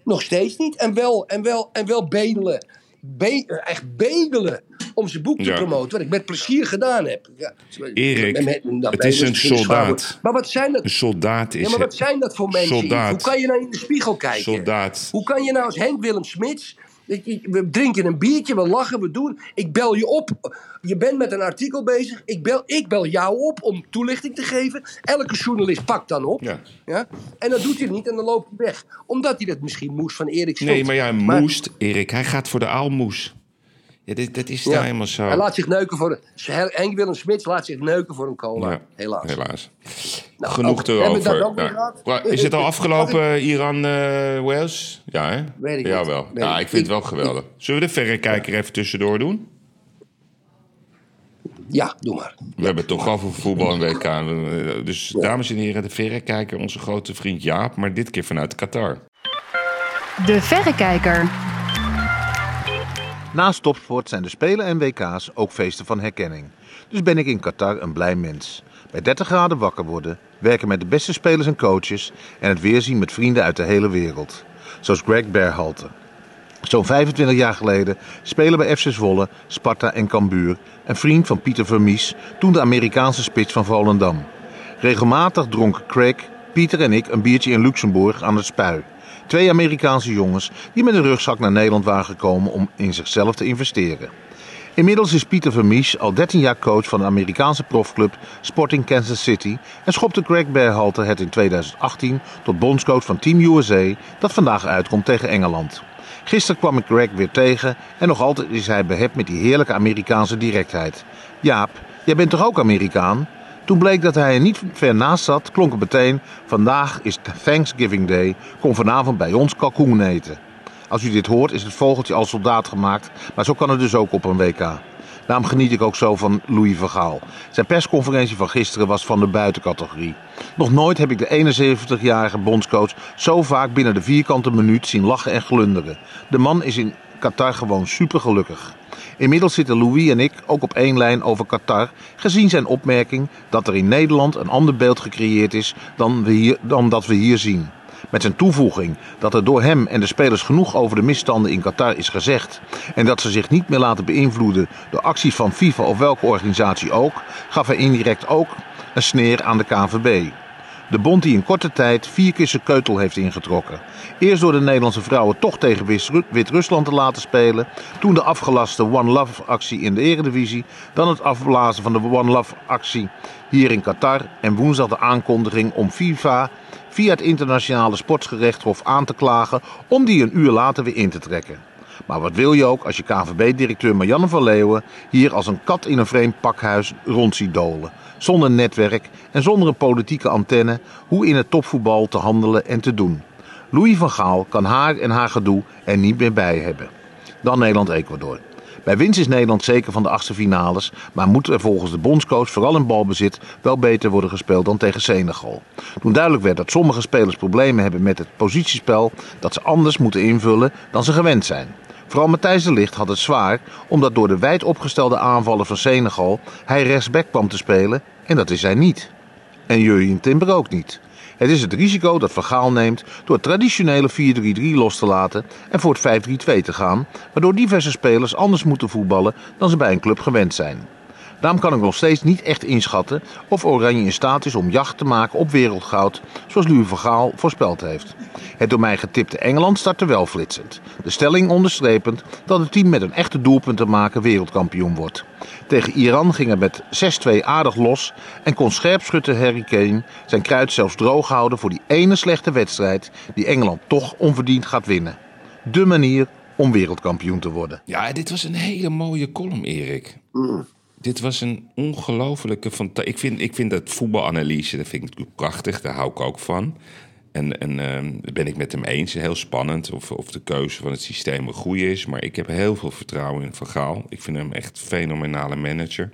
Nog steeds niet. En wel, en wel, en wel bedelen. Be- echt bedelen om zijn boek te Ja. promoten. Wat ik met plezier gedaan heb. Ja. Erik, Met- met- het is een soldaat. Maar wat zijn dat? Een soldaat is Ja, maar wat zijn dat voor mensen? Soldaat. Hoe kan je nou in de spiegel kijken? Soldaat. Hoe kan je nou als Henk Willem Smits. We drinken een biertje, we lachen, we doen. Ik bel je op. Je bent met een artikel bezig. Ik bel, ik bel jou op om toelichting te geven. Elke journalist pakt dan op. Ja. Ja? En dat doet hij niet en dan loopt hij weg. Omdat hij dat misschien moest van Erik. Nee, maar ja, moest, Erik. Hij gaat voor de aalmoes. Ja, dit, dat is Ja. nou helemaal zo. Hij laat zich neuken voor een... Henk Willem Smits laat zich neuken voor een cola. Ja, Helaas. Helaas. Nou, Genoeg we dat erover. Is het al afgelopen, Iran, eh Wales? Ja, hè? Weet ik ja, wel. Weet Ja, ik. ik vind het wel geweldig. Zullen we de verrekijker even tussendoor doen? Ja, doe maar. We hebben het toch over voetbal en WK. We- Dus dames en heren, de verrekijker, onze grote vriend Jaap. Maar dit keer vanuit Qatar. De Verrekijker. Naast topsport zijn de Spelen en WK's ook feesten van herkenning. Dus ben ik in Qatar een blij mens. Bij 30 graden wakker worden, werken met de beste spelers en coaches en het weerzien met vrienden uit de hele wereld. Zoals Greg Berhalter. Zo'n 25 jaar geleden spelen bij FC Zwolle, Sparta en Cambuur een vriend van Pieter Vermies, toen de Amerikaanse spits van Volendam. Regelmatig dronken Craig, Pieter en ik een biertje in Luxemburg aan het spui. Twee Amerikaanse jongens die met een rugzak naar Nederland waren gekomen om in zichzelf te investeren. Inmiddels is Pieter Vermies al 13 jaar coach van de Amerikaanse profclub Sporting Kansas City en schopte Greg Berhalter het in 2018 tot bondscoach van Team USA dat vandaag uitkomt tegen Engeland. Gisteren kwam ik Greg weer tegen en nog altijd is hij behept met die heerlijke Amerikaanse directheid. Jaap, jij bent toch ook Amerikaan? Toen bleek dat hij er niet ver naast zat, klonk het meteen: Vandaag is Thanksgiving Day, kom vanavond bij ons kalkoen eten. Als u dit hoort, is het vogeltje al soldaat gemaakt, maar zo kan het dus ook op een WK. Daarom geniet ik ook zo van Louis van Gaal. Zijn persconferentie van gisteren was van de buitencategorie. Nog nooit heb ik de 71-jarige bondscoach zo vaak binnen de vierkante minuut zien lachen en glunderen. De man is in Qatar gewoon supergelukkig. Inmiddels zitten Louis en ik ook op één lijn over Qatar, gezien zijn opmerking dat er in Nederland een ander beeld gecreëerd is dan, we hier, dan dat we hier zien. Met zijn toevoeging dat er door hem en de spelers genoeg over de misstanden in Qatar is gezegd en dat ze zich niet meer laten beïnvloeden door acties van FIFA of welke organisatie ook, gaf hij indirect ook een sneer aan de KNVB. De bond die in korte tijd vier keer zijn keutel heeft ingetrokken. Eerst door de Nederlandse vrouwen toch tegen Wit-Rusland te laten spelen. Toen de afgelaste One Love actie in de Eredivisie. Dan het afblazen van de One Love actie hier in Qatar. En woensdag de aankondiging om FIFA via het internationale sportsgerechtshof aan te klagen. Om die een uur later weer in te trekken. Maar wat wil je ook als je KNVB-directeur Marianne van Leeuwen hier als een kat in een vreemd pakhuis rond ziet dolen? Zonder netwerk en zonder een politieke antenne hoe in het topvoetbal te handelen en te doen. Louis van Gaal kan haar en haar gedoe er niet meer bij hebben. Dan Nederland-Ecuador. Bij winst is Nederland zeker van de achtste finales, maar moet er volgens de bondscoach vooral in balbezit wel beter worden gespeeld dan tegen Senegal. Toen duidelijk werd dat sommige spelers problemen hebben met het positiespel dat ze anders moeten invullen dan ze gewend zijn. Vooral Matthijs de Ligt had het zwaar, omdat door de wijd opgestelde aanvallen van Senegal hij rechtsback kwam te spelen en dat is hij niet. En Jurjen Timber ook niet. Het is het risico dat Van Gaal neemt door traditionele 4-3-3 los te laten en voor het 5-3-2 te gaan, waardoor diverse spelers anders moeten voetballen dan ze bij een club gewend zijn. Daarom kan ik nog steeds niet echt inschatten of Oranje in staat is om jacht te maken op wereldgoud, zoals Louis van Gaal voorspeld heeft. Het door mij getipte Engeland startte wel flitsend. De stelling onderstrepend dat het team met een echte doelpunt te maken wereldkampioen wordt. Tegen Iran ging het met 6-2 aardig los en kon scherpschutter Harry Kane zijn kruid zelfs droog houden voor die ene slechte wedstrijd die Engeland toch onverdiend gaat winnen. De manier om wereldkampioen te worden. Ja, dit was een hele mooie column, Erik. Dit was een ongelofelijke... Ik vind, ik vind dat voetbalanalyse, dat vind ik prachtig. Daar hou ik ook van. En, en ehm, daar ben ik met hem eens. Heel spannend of, of de keuze van het systeem een goede is. Maar ik heb heel veel vertrouwen in Van Gaal. Ik vind hem echt een fenomenale manager.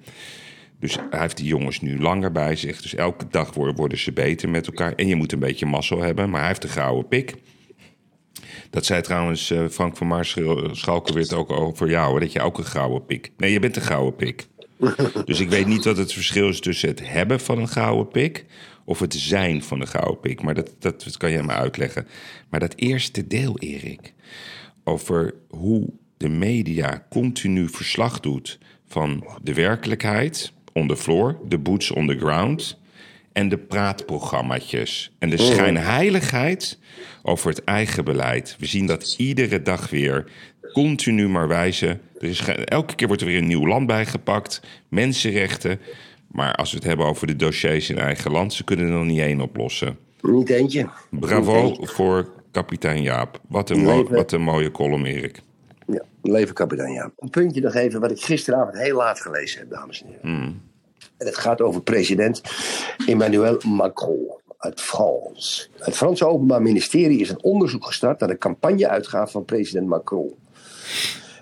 Dus hij heeft die jongens nu langer bij zich. Dus elke dag worden, ze beter met elkaar. En je moet een beetje mazzel hebben. Maar hij heeft een gouden pik. Dat zei trouwens eh, Frank van Maarschalken weer ook over jou. Dat je ook een gouden pik... Nee, je bent een gouden pik. Dus ik weet niet wat het verschil is tussen het hebben van een gouden pik of het zijn van een gouden pik. Maar dat, dat, dat kan jij me uitleggen. Maar dat eerste deel, Erik, over hoe de media continu verslag doet van de werkelijkheid on the floor, de boots on the ground en de praatprogrammaatjes en de schijnheiligheid over het eigen beleid. We zien dat iedere dag weer continu maar wijzen. Er is, elke keer wordt er weer een nieuw land bijgepakt, mensenrechten. Maar als we het hebben over de dossiers in eigen land, ze kunnen er nog niet één oplossen. Niet eentje. Bravo voor kapitein Jaap. Wat een, mo- wat een mooie column, Erik. Ja, leven kapitein ja. Een puntje nog even wat ik gisteravond heel laat gelezen heb, dames en heren. Hmm. En het gaat over president Emmanuel Macron uit France. Het Franse Openbaar Ministerie is een onderzoek gestart naar de campagneuitgaven van president Macron.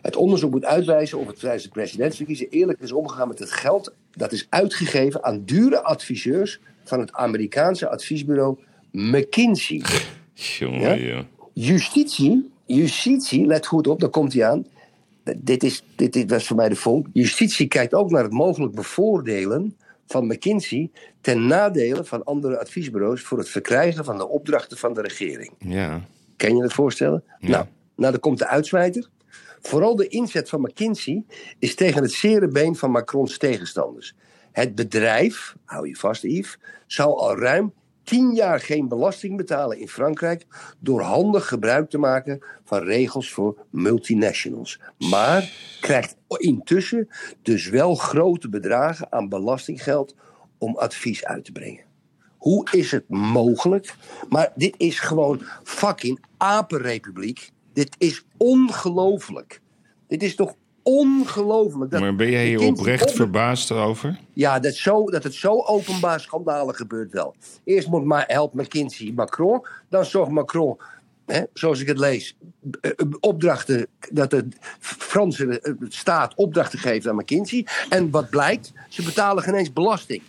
Het onderzoek moet uitwijzen of het tijdens de presidentsverkiezingen eerlijk is omgegaan met het geld dat is uitgegeven aan dure adviseurs van het Amerikaanse adviesbureau McKinsey. Jongen, Ja? Justitie, justitie, let goed op, daar komt hij aan. Dit, is, dit, dit was voor mij de vonk. Justitie kijkt ook naar het mogelijk bevoordelen van McKinsey ten nadele van andere adviesbureaus voor het verkrijgen van de opdrachten van de regering. ja. Kan je het voorstellen? Nou, nou, dan komt de uitsmijter. Vooral de inzet van McKinsey is tegen het zere been van Macrons tegenstanders. Het bedrijf, hou je vast Yves, zou al ruim tien jaar geen belasting betalen in Frankrijk door handig gebruik te maken van regels voor multinationals. Maar krijgt intussen dus wel grote bedragen aan belastinggeld om advies uit te brengen. Hoe is het mogelijk? Maar dit is gewoon fucking apenrepubliek. Dit is ongelooflijk. Dit is toch ongelooflijk. dat Maar ben jij hier oprecht op- verbaasd over? ja, dat, zo, dat het zo openbaar schandalen gebeurt wel. Eerst moet maar helpt McKinsey Macron. Dan zorgt Macron, hè, zoals ik het lees, eh, eh, opdrachten. dat de Franse eh, staat opdrachten geeft aan McKinsey. En wat blijkt, ze betalen geen eens belasting.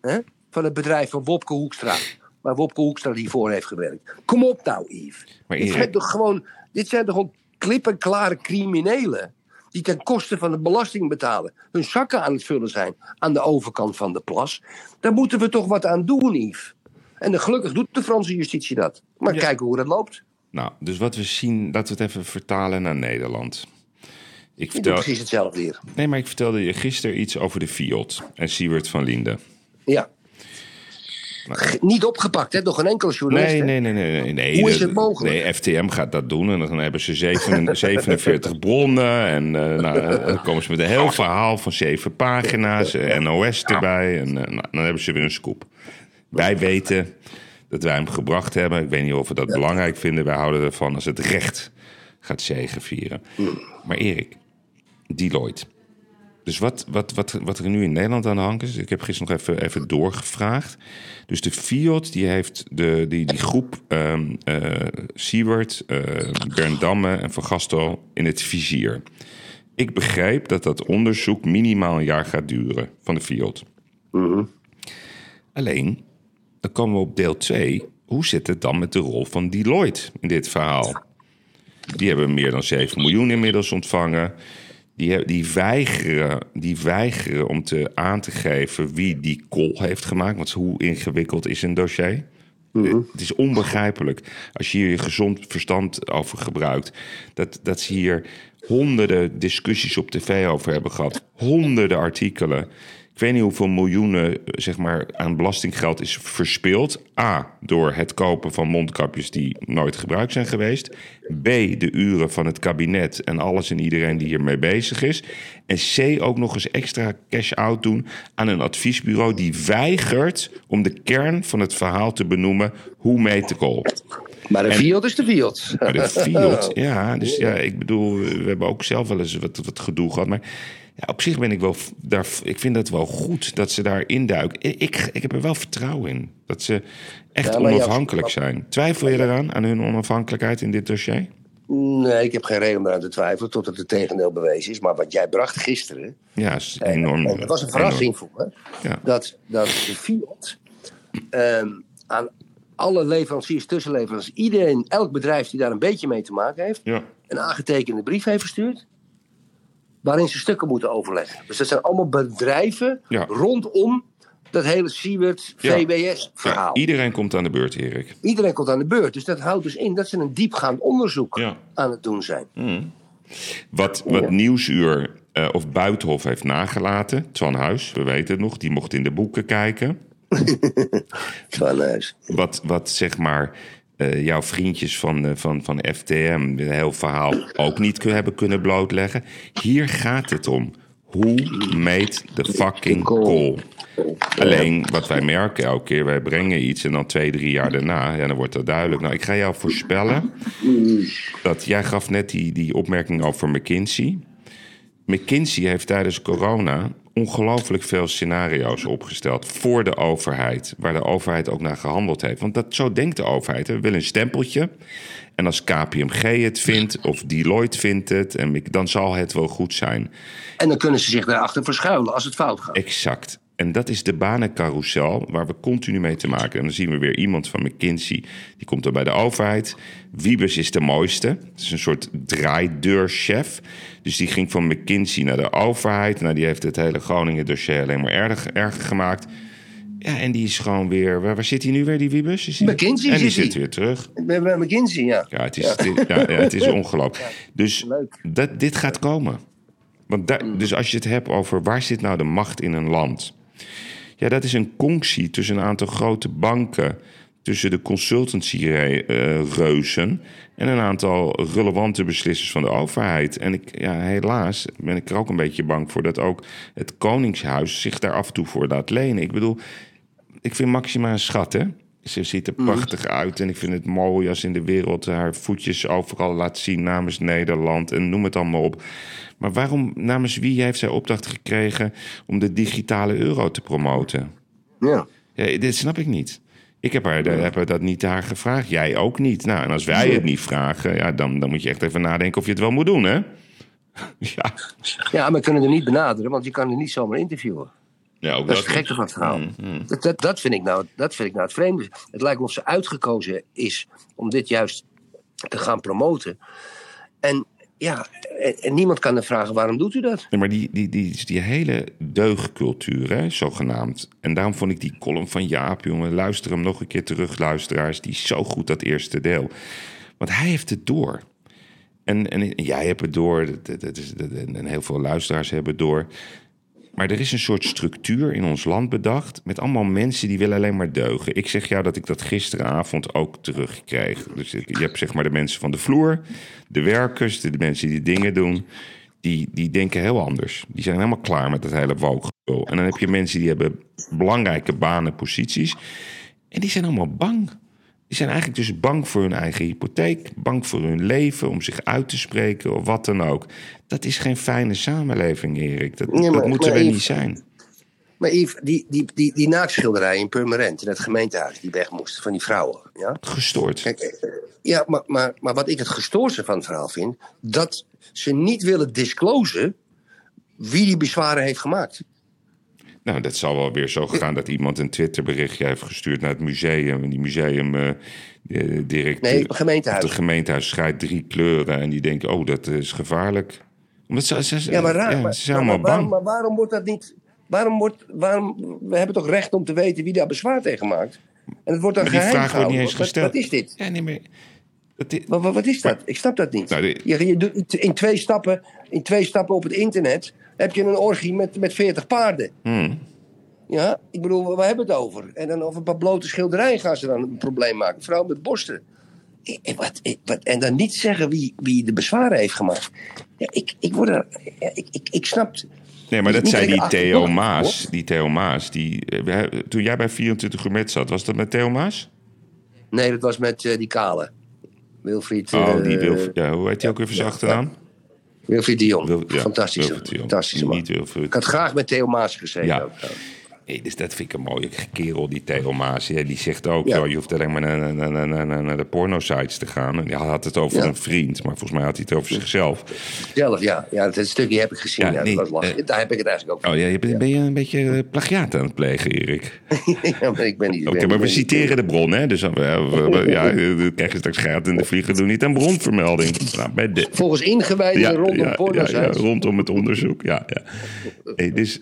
Hè, van het bedrijf van Wopke Hoekstra. Waar Wopke Hoekstra hiervoor heeft gewerkt. Kom op nou, Yves. Maar zijn toch gewoon, dit zijn toch gewoon klip en klare criminelen. Die ten koste van de belasting betalen. Hun zakken aan het vullen zijn aan de overkant van de plas. Daar moeten we toch wat aan doen, Yves. En gelukkig doet de Franse justitie dat. Maar Ja. kijken hoe dat loopt. Nou, dus wat we zien, laten we het even vertalen naar Nederland. Ik vertel, precies hetzelfde hier. nee, maar ik vertelde je gisteren iets over de Fiat en Siewert van Linden. Ja. G- Niet opgepakt, hè? Nog geen enkele journalist. Nee, nee, nee, nee, nee, nee. Hoe is het mogelijk? Nee, FTM gaat dat doen en dan hebben ze zeven- 47 bronnen. En eh, nou, eh, dan komen ze met een heel verhaal van zeven pagina's, eh, NOS erbij. En eh, nou, dan hebben ze weer een scoop. Wij weten dat wij hem gebracht hebben. Ik weet niet of we dat belangrijk vinden. Wij houden ervan als het recht gaat zegenvieren. Maar Erik, Deloitte. Dus wat, wat, wat, wat er nu in Nederland aan de hand is, ik heb gisteren nog even, even doorgevraagd. Dus de Fiat die heeft de, die, die groep eh Bernd Damme en Van Gastel in het vizier. Ik begreep dat dat onderzoek minimaal een jaar gaat duren van de Fiat. Alleen, dan komen we op deel 2. Hoe zit het dan met de rol van Deloitte in dit verhaal? Die hebben meer dan 7 miljoen inmiddels ontvangen. Die, die, weigeren, die weigeren om te, aan te geven wie die call heeft gemaakt. Want hoe ingewikkeld is een dossier? Het is onbegrijpelijk als je hier je gezond verstand over gebruikt. Dat, dat ze hier honderden discussies op tv over hebben gehad. Honderden artikelen. Ik weet niet hoeveel miljoenen zeg maar, aan belastinggeld is verspild. A, door het kopen van mondkapjes die nooit gebruikt zijn geweest. B, de uren van het kabinet en alles en iedereen die hiermee bezig is. En C, ook nog eens extra cash-out doen aan een adviesbureau... die weigert om de kern van het verhaal te benoemen. Hoe meet de call? Maar de Fiat is de Fiat. Maar de Fiat, ja. Dus ja, ik bedoel, we hebben ook zelf wel eens wat, wat gedoe gehad. Maar ja, op zich ben ik wel, daar, ik vind het wel goed dat ze daar induiken. Ik, ik, heb er wel vertrouwen in. Dat ze echt Ja, maar ja, onafhankelijk zijn. Twijfel je eraan, aan hun onafhankelijkheid in dit dossier? Nee, ik heb geen reden om eraan te twijfelen totdat het tegendeel bewezen is. Maar wat jij bracht gisteren, Ja, is enorm. En het was een verrassing voor me. Ja. Dat, dat de Fiat ehm, aan alle leveranciers, tussenleveranciers, iedereen, elk bedrijf die daar een beetje mee te maken heeft, Ja. een aangetekende brief heeft verstuurd. Waarin ze stukken moeten overleggen. Dus dat zijn allemaal bedrijven Ja. rondom dat hele Siewert. VWS verhaal. Ja, iedereen komt aan de beurt, Erik. Iedereen komt aan de beurt. Dus dat houdt dus in dat ze een diepgaand onderzoek aan het doen zijn. Wat, wat Nieuwsuur eh, of Buitenhof heeft nagelaten, Twan Huis, we weten het nog, die mocht in de boeken kijken. Wat, wat zeg maar eh, jouw vriendjes van, eh, van, van FTM, het heel verhaal ook niet hebben kunnen blootleggen. Hier gaat het om. Hoe meet de fucking call? Alleen wat wij merken elke keer, wij brengen iets en dan twee, drie jaar daarna, ja, dan wordt dat duidelijk. Nou, ik ga jou voorspellen dat jij gaf net die, die opmerking over McKinsey. McKinsey heeft tijdens corona ongelooflijk veel scenario's opgesteld voor de overheid, waar de overheid ook naar gehandeld heeft. Want dat, zo denkt de overheid. hè. We willen een stempeltje. En als KPMG het vindt, of Deloitte vindt het, en dan zal het wel goed zijn. en dan kunnen ze zich daarachter verschuilen als het fout gaat. Exact. En dat is de banencarousel waar we continu mee te maken hebben. En dan zien we weer iemand van McKinsey, die komt dan bij de overheid. Wiebes is de mooiste. Het is een soort draaideurchef. Dus die ging van McKinsey naar de overheid. Nou, die heeft het hele Groningen dossier alleen maar erger, erger gemaakt. Ja, en die is gewoon weer... Waar, waar zit hij nu weer, die Wiebes? Is McKinsey En die zit weer terug. Bij bij McKinsey, ja. Ja, het is, dit- ja, ja, het is ongelooflijk. Dus leuk. dat, dit gaat komen. Want daar, dus als je het hebt over waar zit nou de macht in een land... Ja, dat is een conctie tussen een aantal grote banken, tussen de consultancy-reuzen en een aantal relevante beslissers van de overheid. En ik, ja, helaas ben ik er ook een beetje bang voor dat ook het Koningshuis zich daar af en toe voor laat lenen. Ik bedoel, ik vind Maxima een schat, hè? Ze ziet er prachtig uit en ik vind het mooi als in de wereld haar voetjes overal laat zien namens Nederland en noem het allemaal op. Maar waarom, namens wie heeft zij opdracht gekregen om de digitale euro te promoten? Ja. Ja, dit snap ik niet. Ik heb, haar, heb dat niet haar gevraagd. Jij ook niet. Nou, en als wij het niet vragen, ja, dan, dan moet je echt even nadenken of je het wel moet doen, hè? Ja, ja, maar we kunnen er niet benaderen, want je kan er niet zomaar interviewen. Ja ook Dat is het gekke van het verhaal. Dat, dat, dat, vind ik nou, dat vind ik nou het vreemde. Het lijkt me of ze uitgekozen is om dit juist te gaan promoten. En ja, en, niemand kan er vragen waarom doet u dat? Nee, maar die, die, die, die hele deugdcultuur, hè, zogenaamd. En daarom vond ik die column van Jaap, jongen, luister hem nog een keer terug, luisteraars. Die is zo goed, dat eerste deel. Want hij heeft het door. En, en jij hebt het door, dat, dat- dat is, en heel veel luisteraars hebben het door. Maar er is een soort structuur in ons land bedacht... met allemaal mensen die willen alleen maar deugen. Ik zeg jou dat ik dat gisteravond ook terugkreeg. Dus je hebt zeg maar de mensen van de vloer... de werkers, de, mensen die dingen doen... Die, die denken heel anders. Die zijn helemaal klaar met het hele woke. En dan heb je mensen die hebben belangrijke banen, posities... en die zijn allemaal bang. Die zijn eigenlijk dus bang voor hun eigen hypotheek, bang voor hun leven, om zich uit te spreken of wat dan ook. Dat is geen fijne samenleving, Erik. Dat, Nee, maar- dat moeten we niet zijn. Maar Yves, die, die, die, die naaktschilderij in Purmerend, in het gemeentehuis, die weg moesten van die vrouwen. Ja? Gestoord. Kijk, eh, ja, maar, maar, maar wat ik het gestoorste van het verhaal vind, dat ze niet willen disclosen wie die bezwaren heeft gemaakt. Nou, dat zal wel weer zo gaan dat iemand een Twitterberichtje heeft gestuurd naar het museum. En die museumdirecteur. Nee, het gemeentehuis. Het gemeentehuis schrijft drie kleuren. En die denken, oh, dat is gevaarlijk. Omdat ze, ze, Ja, maar raar. ja, maar, ze zijn allemaal waarom, bang. maar waarom wordt dat niet. Waarom wordt, waarom, we hebben toch recht om te weten wie daar bezwaar tegen maakt? En het wordt dan Maar die geheim vraag wordt niet eens Wat- gesteld. Wat, is dit? Ja, nee, maar... Dat i- Wat, wat, is dat? Ik snap dat niet. Nou, die- je, je doet in twee, stappen, in twee stappen op het internet heb je een orgie met, met 40 paarden. Hmm. Ja, ik bedoel, waar hebben we het over? En dan over een paar blote schilderijen gaan ze dan een probleem maken. Vrouw met borsten. Ik- wat, ik- wat, en dan niet zeggen wie, wie de bezwaren heeft gemaakt. Ja, ik, ik, word er, ja, ik, ik, ik snap. Nee, maar dat zei dat ik die Theo Maas. Die Theo Maas. Die, we toen jij bij 24 uur met zat, was dat met Theo Maas? Nee, dat was met eh, die kale. Wilfried. Oh, die eh, Wilfried. Ja, hoe heet hij ook weer voor zijn achternaam? Wilfried Dion. Wil- ja, Fantastisch. Wilfried Dion. Fantastisch man. Niet Wilfried. Ik had graag met Theo Maas gezeten. Ja. ook. Nee, dus dat vind ik een mooie kerel, die Theo Maas. Die zegt ook, Ja. joh, je hoeft alleen maar naar, naar, de porno-sites te gaan. En hij had het over Ja. een vriend, maar volgens mij had hij het over zichzelf. Zelf, ja. ja. Dat stukje heb ik gezien. Ja, Ja, nee, dat was eh, Daar heb ik het eigenlijk ook Oh ja, je bent, ben je een beetje eh, plagiaat aan het plegen, Erik? ja, maar ik ben niet... Oké, ben- maar we ben citeren de bron, hè? Dus eh, we- we- ja, dan krijg je straks gaat in de vliegen doen niet aan bronvermelding. Nou, bij de, Volgens ingewijden rondom ja, porno ja, ja, rondom het onderzoek. Ja, ja. Hey, dus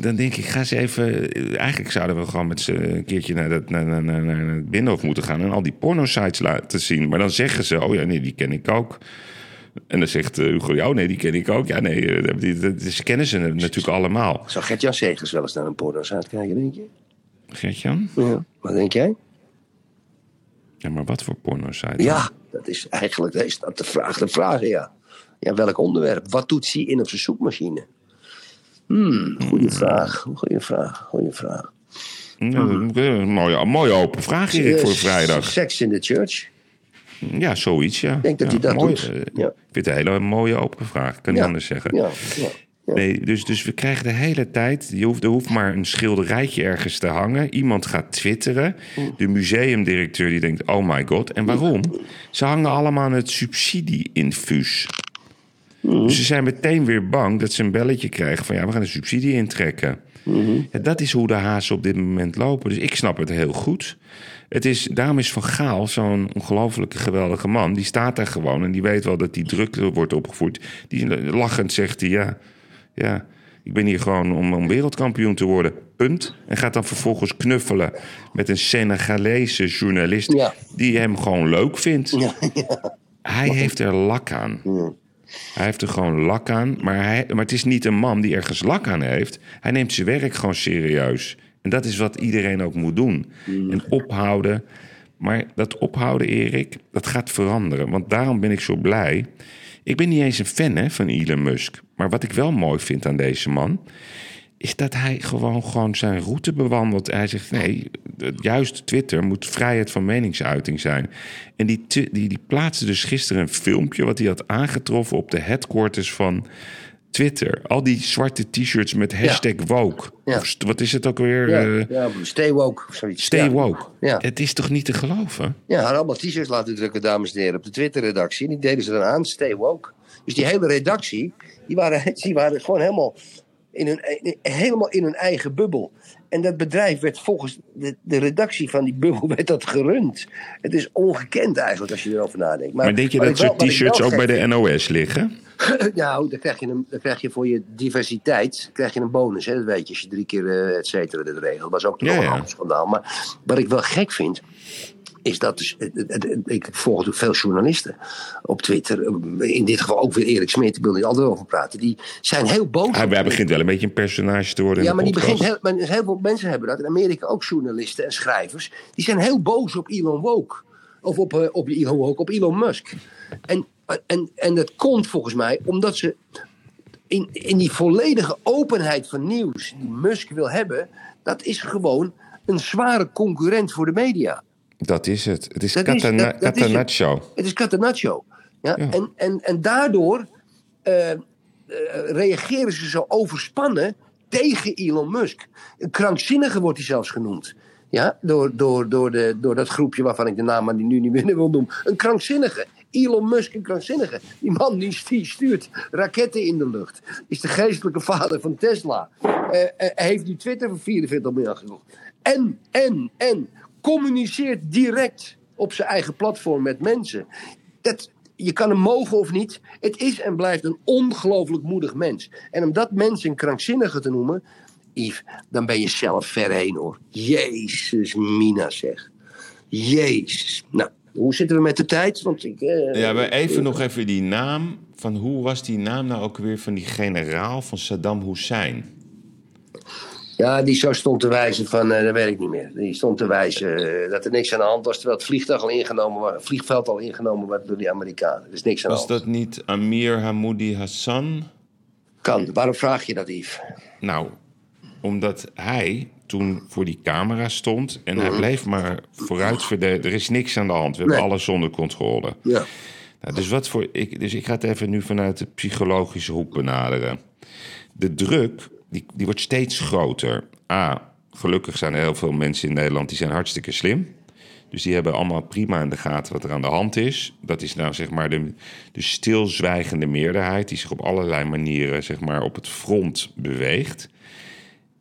dan denk ik, ga ze even. Eigenlijk zouden we gewoon met z'n een keertje naar, dat, naar, naar, naar, naar het binnenhof moeten gaan en al die pornosites laten zien. Maar dan zeggen ze: Oh ja, nee, die ken ik ook. En dan zegt eh, Hugo, ja, oh, nee, die ken ik ook. Ja, nee, eh, die, die, die- ze kennen ze natuurlijk allemaal. Zou Gert-Jan Segers wel eens naar een porno aan kijken, denk je? Gert-Jan? Ja. Wat denk jij? Ja, maar wat voor pornosite? Ja, dat is eigenlijk is dat de vraag te vragen, ja. Ja, welk onderwerp? Wat doet hij in op zijn zoekmachine? Hmm, goeie vraag, goeie vraag, goeie vraag. Ja, een mooie, een mooie open vraag, Erik, voor Eh, vrijdag. Sex in the Church. Ja, zoiets, ja. denk dat ja, hij dat mooi, doet. eh, Ja. Ik vind het een hele mooie open vraag, kan niet Ja, anders zeggen. Ja. Nee, dus, dus we krijgen de hele tijd, je hoeft, er hoeft maar een schilderijtje ergens te hangen. Iemand gaat twitteren. De museumdirecteur die denkt, oh my god. En waarom? Ze hangen allemaal aan het subsidie-infuus. Dus ze zijn meteen weer bang dat ze een belletje krijgen van... ja, we gaan een subsidie intrekken. Ja, dat is hoe de hazen op dit moment lopen. Dus ik snap het heel goed. Het is, daarom is Van Gaal zo'n ongelofelijke geweldige man. Die staat daar gewoon en die weet wel dat die druk wordt opgevoerd. Die lachend zegt hij, ja, ja, ik ben hier gewoon om, om wereldkampioen te worden. Punt. En gaat dan vervolgens knuffelen met een Senegalese journalist... Ja. die hem gewoon leuk vindt. Ja, Hij heeft er lak aan. Hij heeft er gewoon lak aan. Maar, hij, maar het is niet een man die ergens lak aan heeft. Hij neemt zijn werk gewoon serieus. En dat is wat iedereen ook moet doen. En ophouden. Maar dat ophouden, Erik, dat gaat veranderen. Want daarom ben ik zo blij. Ik ben niet eens een fan hè, van Elon Musk. Maar wat ik wel mooi vind aan deze man is dat hij gewoon, gewoon zijn route bewandelt. Hij zegt, nee, juist Twitter moet vrijheid van meningsuiting zijn. En die, die, die plaatste dus gisteren een filmpje... wat hij had aangetroffen op de headquarters van Twitter. Al die zwarte t-shirts met hashtag woke. Ja. Of wat is het ook weer? Ja, Eh, ja, stay woke of zoiets. stay woke. Ja. Het is toch niet te geloven? Ja, hadden allemaal t-shirts laten drukken, dames en heren, op de Twitter-redactie. En die deden ze dan aan, stay woke. Dus die hele redactie, die waren, die waren gewoon helemaal in, hun, in- helemaal in hun eigen bubbel. En dat bedrijf werd volgens de, de redactie van die bubbel werd dat gerund. Het is ongekend eigenlijk als je erover nadenkt. Maar denk je dat soort t-shirts ook bij de NOS liggen? nou, dan krijg, je een, dan krijg je voor je diversiteit krijg je een bonus. Hè? Dat weet je, als je drie keer eh, et cetera dit regelt. Dat was ook toch Ja, een ander schandaal. Maar wat ik wel gek vind, is dat dus... Ik volg natuurlijk veel journalisten op Twitter. In dit geval ook weer Erik Smit, ik wil niet altijd over praten. Die zijn heel boos. Hij, op hij begint wel een beetje een personage te worden Ja, maar die begint heel, maar heel veel mensen hebben dat. In Amerika ook journalisten en schrijvers. Die zijn heel boos op Elon Woke. Of op, eh, op Elon Woke, op Elon Musk. En, en, en dat komt volgens mij omdat ze in, in die volledige openheid van nieuws die Musk wil hebben. Dat is gewoon een zware concurrent voor de media. Dat is het. Het is Dat is- Catana- dat- dat is het. Catenaccio. Het is Catenaccio. Ja? Ja. En, en, en daardoor eh, reageren ze zo overspannen tegen Elon Musk. Een krankzinnige wordt hij zelfs genoemd. Ja, door, door, door, de, door dat groepje waarvan ik de naam maar die nu niet meer wil noemen. Een krankzinnige. Elon Musk, een krankzinnige. Die man die, stuurt raketten in de lucht. Is de geestelijke vader van Tesla. Eh, heeft nu Twitter voor 44 miljard gekocht. En, en, en communiceert direct op zijn eigen platform met mensen. Dat, je kan hem mogen of niet. Het is en blijft een ongelooflijk moedig mens. En om dat mens een krankzinnige te noemen, Yves, dan ben je zelf ver heen hoor. Jezus, Mina zeg. Jezus. Nou, hoe zitten we met de tijd? Want ik. eh, Ja, maar even nog even die naam. Van hoe was die naam nou ook weer van die generaal van Saddam Hussein? Ja, die zo stond te wijzen van, eh, dat weet ik niet meer. Die stond te wijzen eh, dat er niks aan de hand was, terwijl het vliegtuig al ingenomen was, het vliegveld al ingenomen was door die Amerikanen. Er is niks aan de Was hand. dat niet Amir Hamoudi Hassan? Kan. Waarom vraag je dat, Yves? Nou, omdat hij toen voor die camera stond en hij bleef maar vooruit verdedigen. Er is niks aan de hand. We hebben Nee. alles onder controle. Ja. Nou, dus, wat voor, ik, dus ik ga het even nu vanuit de psychologische hoek benaderen. De druk die, wordt steeds groter. A, gelukkig zijn er heel veel mensen in Nederland die zijn hartstikke slim. Dus die hebben allemaal prima in de gaten wat er aan de hand is. Dat is nou zeg maar de, de stilzwijgende meerderheid... die zich op allerlei manieren zeg maar, op het front beweegt.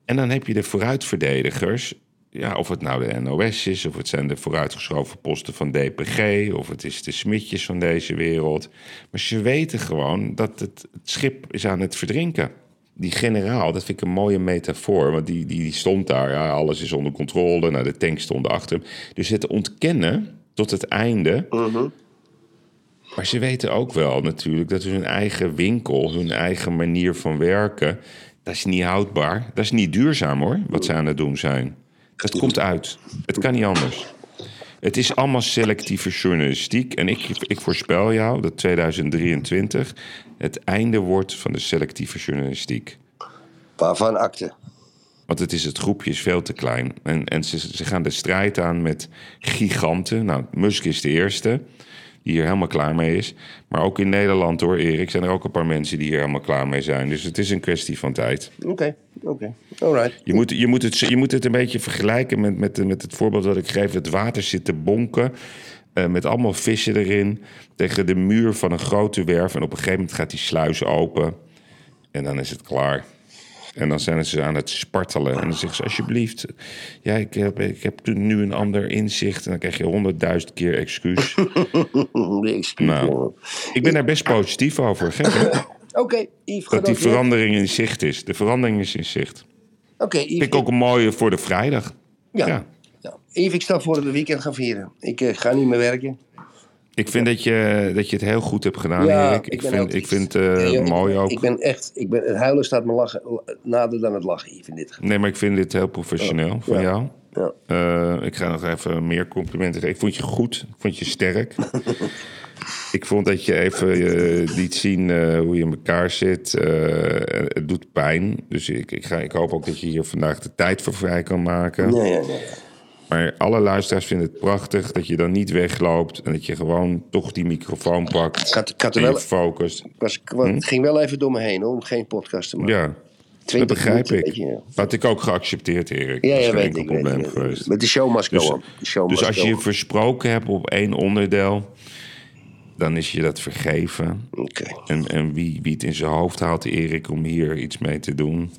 En dan heb je de vooruitverdedigers. Ja, of het nou de NOS is, of het zijn de vooruitgeschoven posten van DPG, of het is de smitjes van deze wereld. Maar ze weten gewoon dat het schip is aan het verdrinken. Die generaal, dat vind ik een mooie metafoor, want die, die, die stond daar, ja, alles is onder controle, nou, de tank stond achter hem. Dus het ontkennen tot het einde. Maar ze weten ook wel natuurlijk dat hun eigen winkel, hun eigen manier van werken, dat is niet houdbaar. Dat is niet duurzaam hoor, wat ze aan het doen zijn. Het komt uit. Het kan niet anders. Het is allemaal selectieve journalistiek. En ik, ik voorspel jou dat 2023 het einde wordt van de selectieve journalistiek. Waarvan akte? Want het, is, het groepje is veel te klein. En, en ze, ze gaan de strijd aan met giganten. Nou, Musk is de eerste hier helemaal klaar mee is. Maar ook in Nederland hoor, Erik, zijn er ook een paar mensen die hier helemaal klaar mee zijn. Dus het is een kwestie van tijd. Oké, oké. Alright. Je moet, je, moet het, je moet het een beetje vergelijken met, met, met het voorbeeld dat ik geef. Het water zit te bonken. eh, met allemaal vissen erin. Tegen de muur van een grote werf. En op een gegeven moment gaat die sluis open. En dan is het klaar. En dan zijn ze aan het spartelen. En dan zeggen ze alsjeblieft. Ja, ik heb, ik heb nu een ander inzicht. En dan krijg je honderdduizend keer excuus. Nou. ik ben daar best positief over. Gek? Oké, Yves, Dat die verandering in zicht is. De verandering is in zicht. Oké, Yves. Vind ik ook een mooie voor de vrijdag. Ja. ja. ja. Yves, ik stel voor dat we weekend gaan vieren. Ik eh, ga niet meer werken. Ik vind dat je, dat je het heel goed hebt gedaan, Ja, Erik. ik Ik vind, ik het eh, mooi ik, ook. Ik ben echt, ik ben, het huilen staat me lachen, nader dan het lachen hier in dit geval. Nee, maar ik vind dit heel professioneel van jou. Ja. Eh, ik ga nog even meer complimenten geven. Ik vond je goed. Ik vond je sterk. ik vond dat je even eh, liet zien hoe je in elkaar zit. Het doet pijn. Dus ik, ik, ga, ik hoop ook dat je hier vandaag de tijd voor vrij kan maken. Maar alle luisteraars vinden het prachtig dat je dan niet wegloopt. En dat je gewoon toch die microfoon pakt. Ik had- ik had en je wel- was, ik was- Het ging wel even door me heen hoor, om geen podcast te maken. Hm? Ja, dat 20 begrijp minuten, ik. je, ja. Had ik ook geaccepteerd, Erik. Ja, Dat is ja, geen weet probleem ik, geweest. Met de show must Dus. The show dus als je versproken hebt op één onderdeel, dan is je dat vergeven. Oké. En, en wie, wie het in zijn hoofd haalt, Erik, om hier iets mee te doen,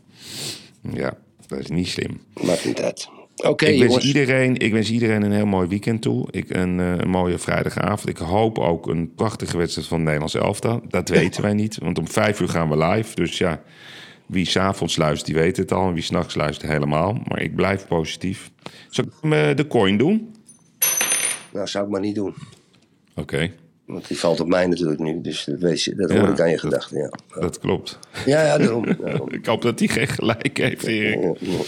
ja, dat is niet slim. Maakt niet uit. Oké, ik, wens jongens. iedereen, ik wens iedereen een heel mooi weekend toe. Ik, een, eh, een mooie vrijdagavond. Ik hoop ook een prachtige wedstrijd van het Nederlands elftal. Dat weten wij niet, want om vijf uur gaan we live. Dus ja, wie s'avonds luistert, die weet het al. En wie s'nachts luistert, helemaal. Maar ik blijf positief. Zal ik eh, de coin doen? Nou, zou ik maar niet doen. Oké, Want die valt op mij natuurlijk nu. Dus dat, weet je, dat Ja, hoor ik aan je gedachten. Ja, dat klopt. ja, ja daarom. daarom. Ik hoop dat hij geen gelijk heeft, Erik. Ja, ja.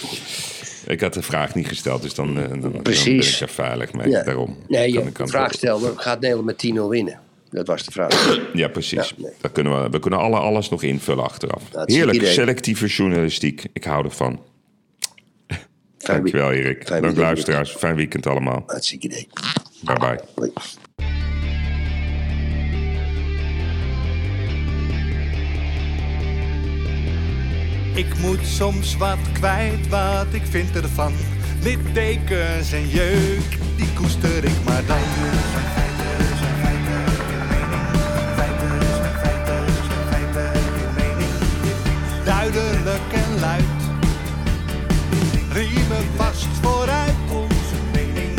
Ik had de vraag niet gesteld, dus dan, eh, dan, dan ben ik er veilig mee. Ja. Daarom. Nee, Kan je de vraag stelde, gaat Nederland met 10-0 winnen? Dat was de vraag. Ja, precies. Ja, nee. Dat kunnen we, we kunnen alle, alles nog invullen achteraf. Heerlijk, selectieve journalistiek. Ik hou ervan. Fijn Dankjewel. Erik. Fijn Dank luisteraars. Fijn weekend allemaal. Hartstikke idee. Bye bye. Hoi. Ik moet soms wat kwijt, wat ik vind ervan. Littekens en jeuk, die koester ik maar dan. Duidelijk en luid, riemen vast vooruit onze mening.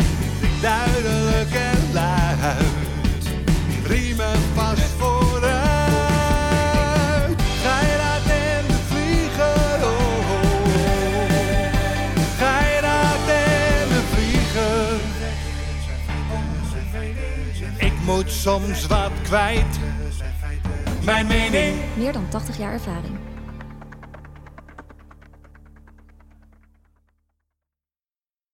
Duidelijk en luid, riemen vast moet soms wat kwijt, mijn mening. Meer dan 80 jaar ervaring.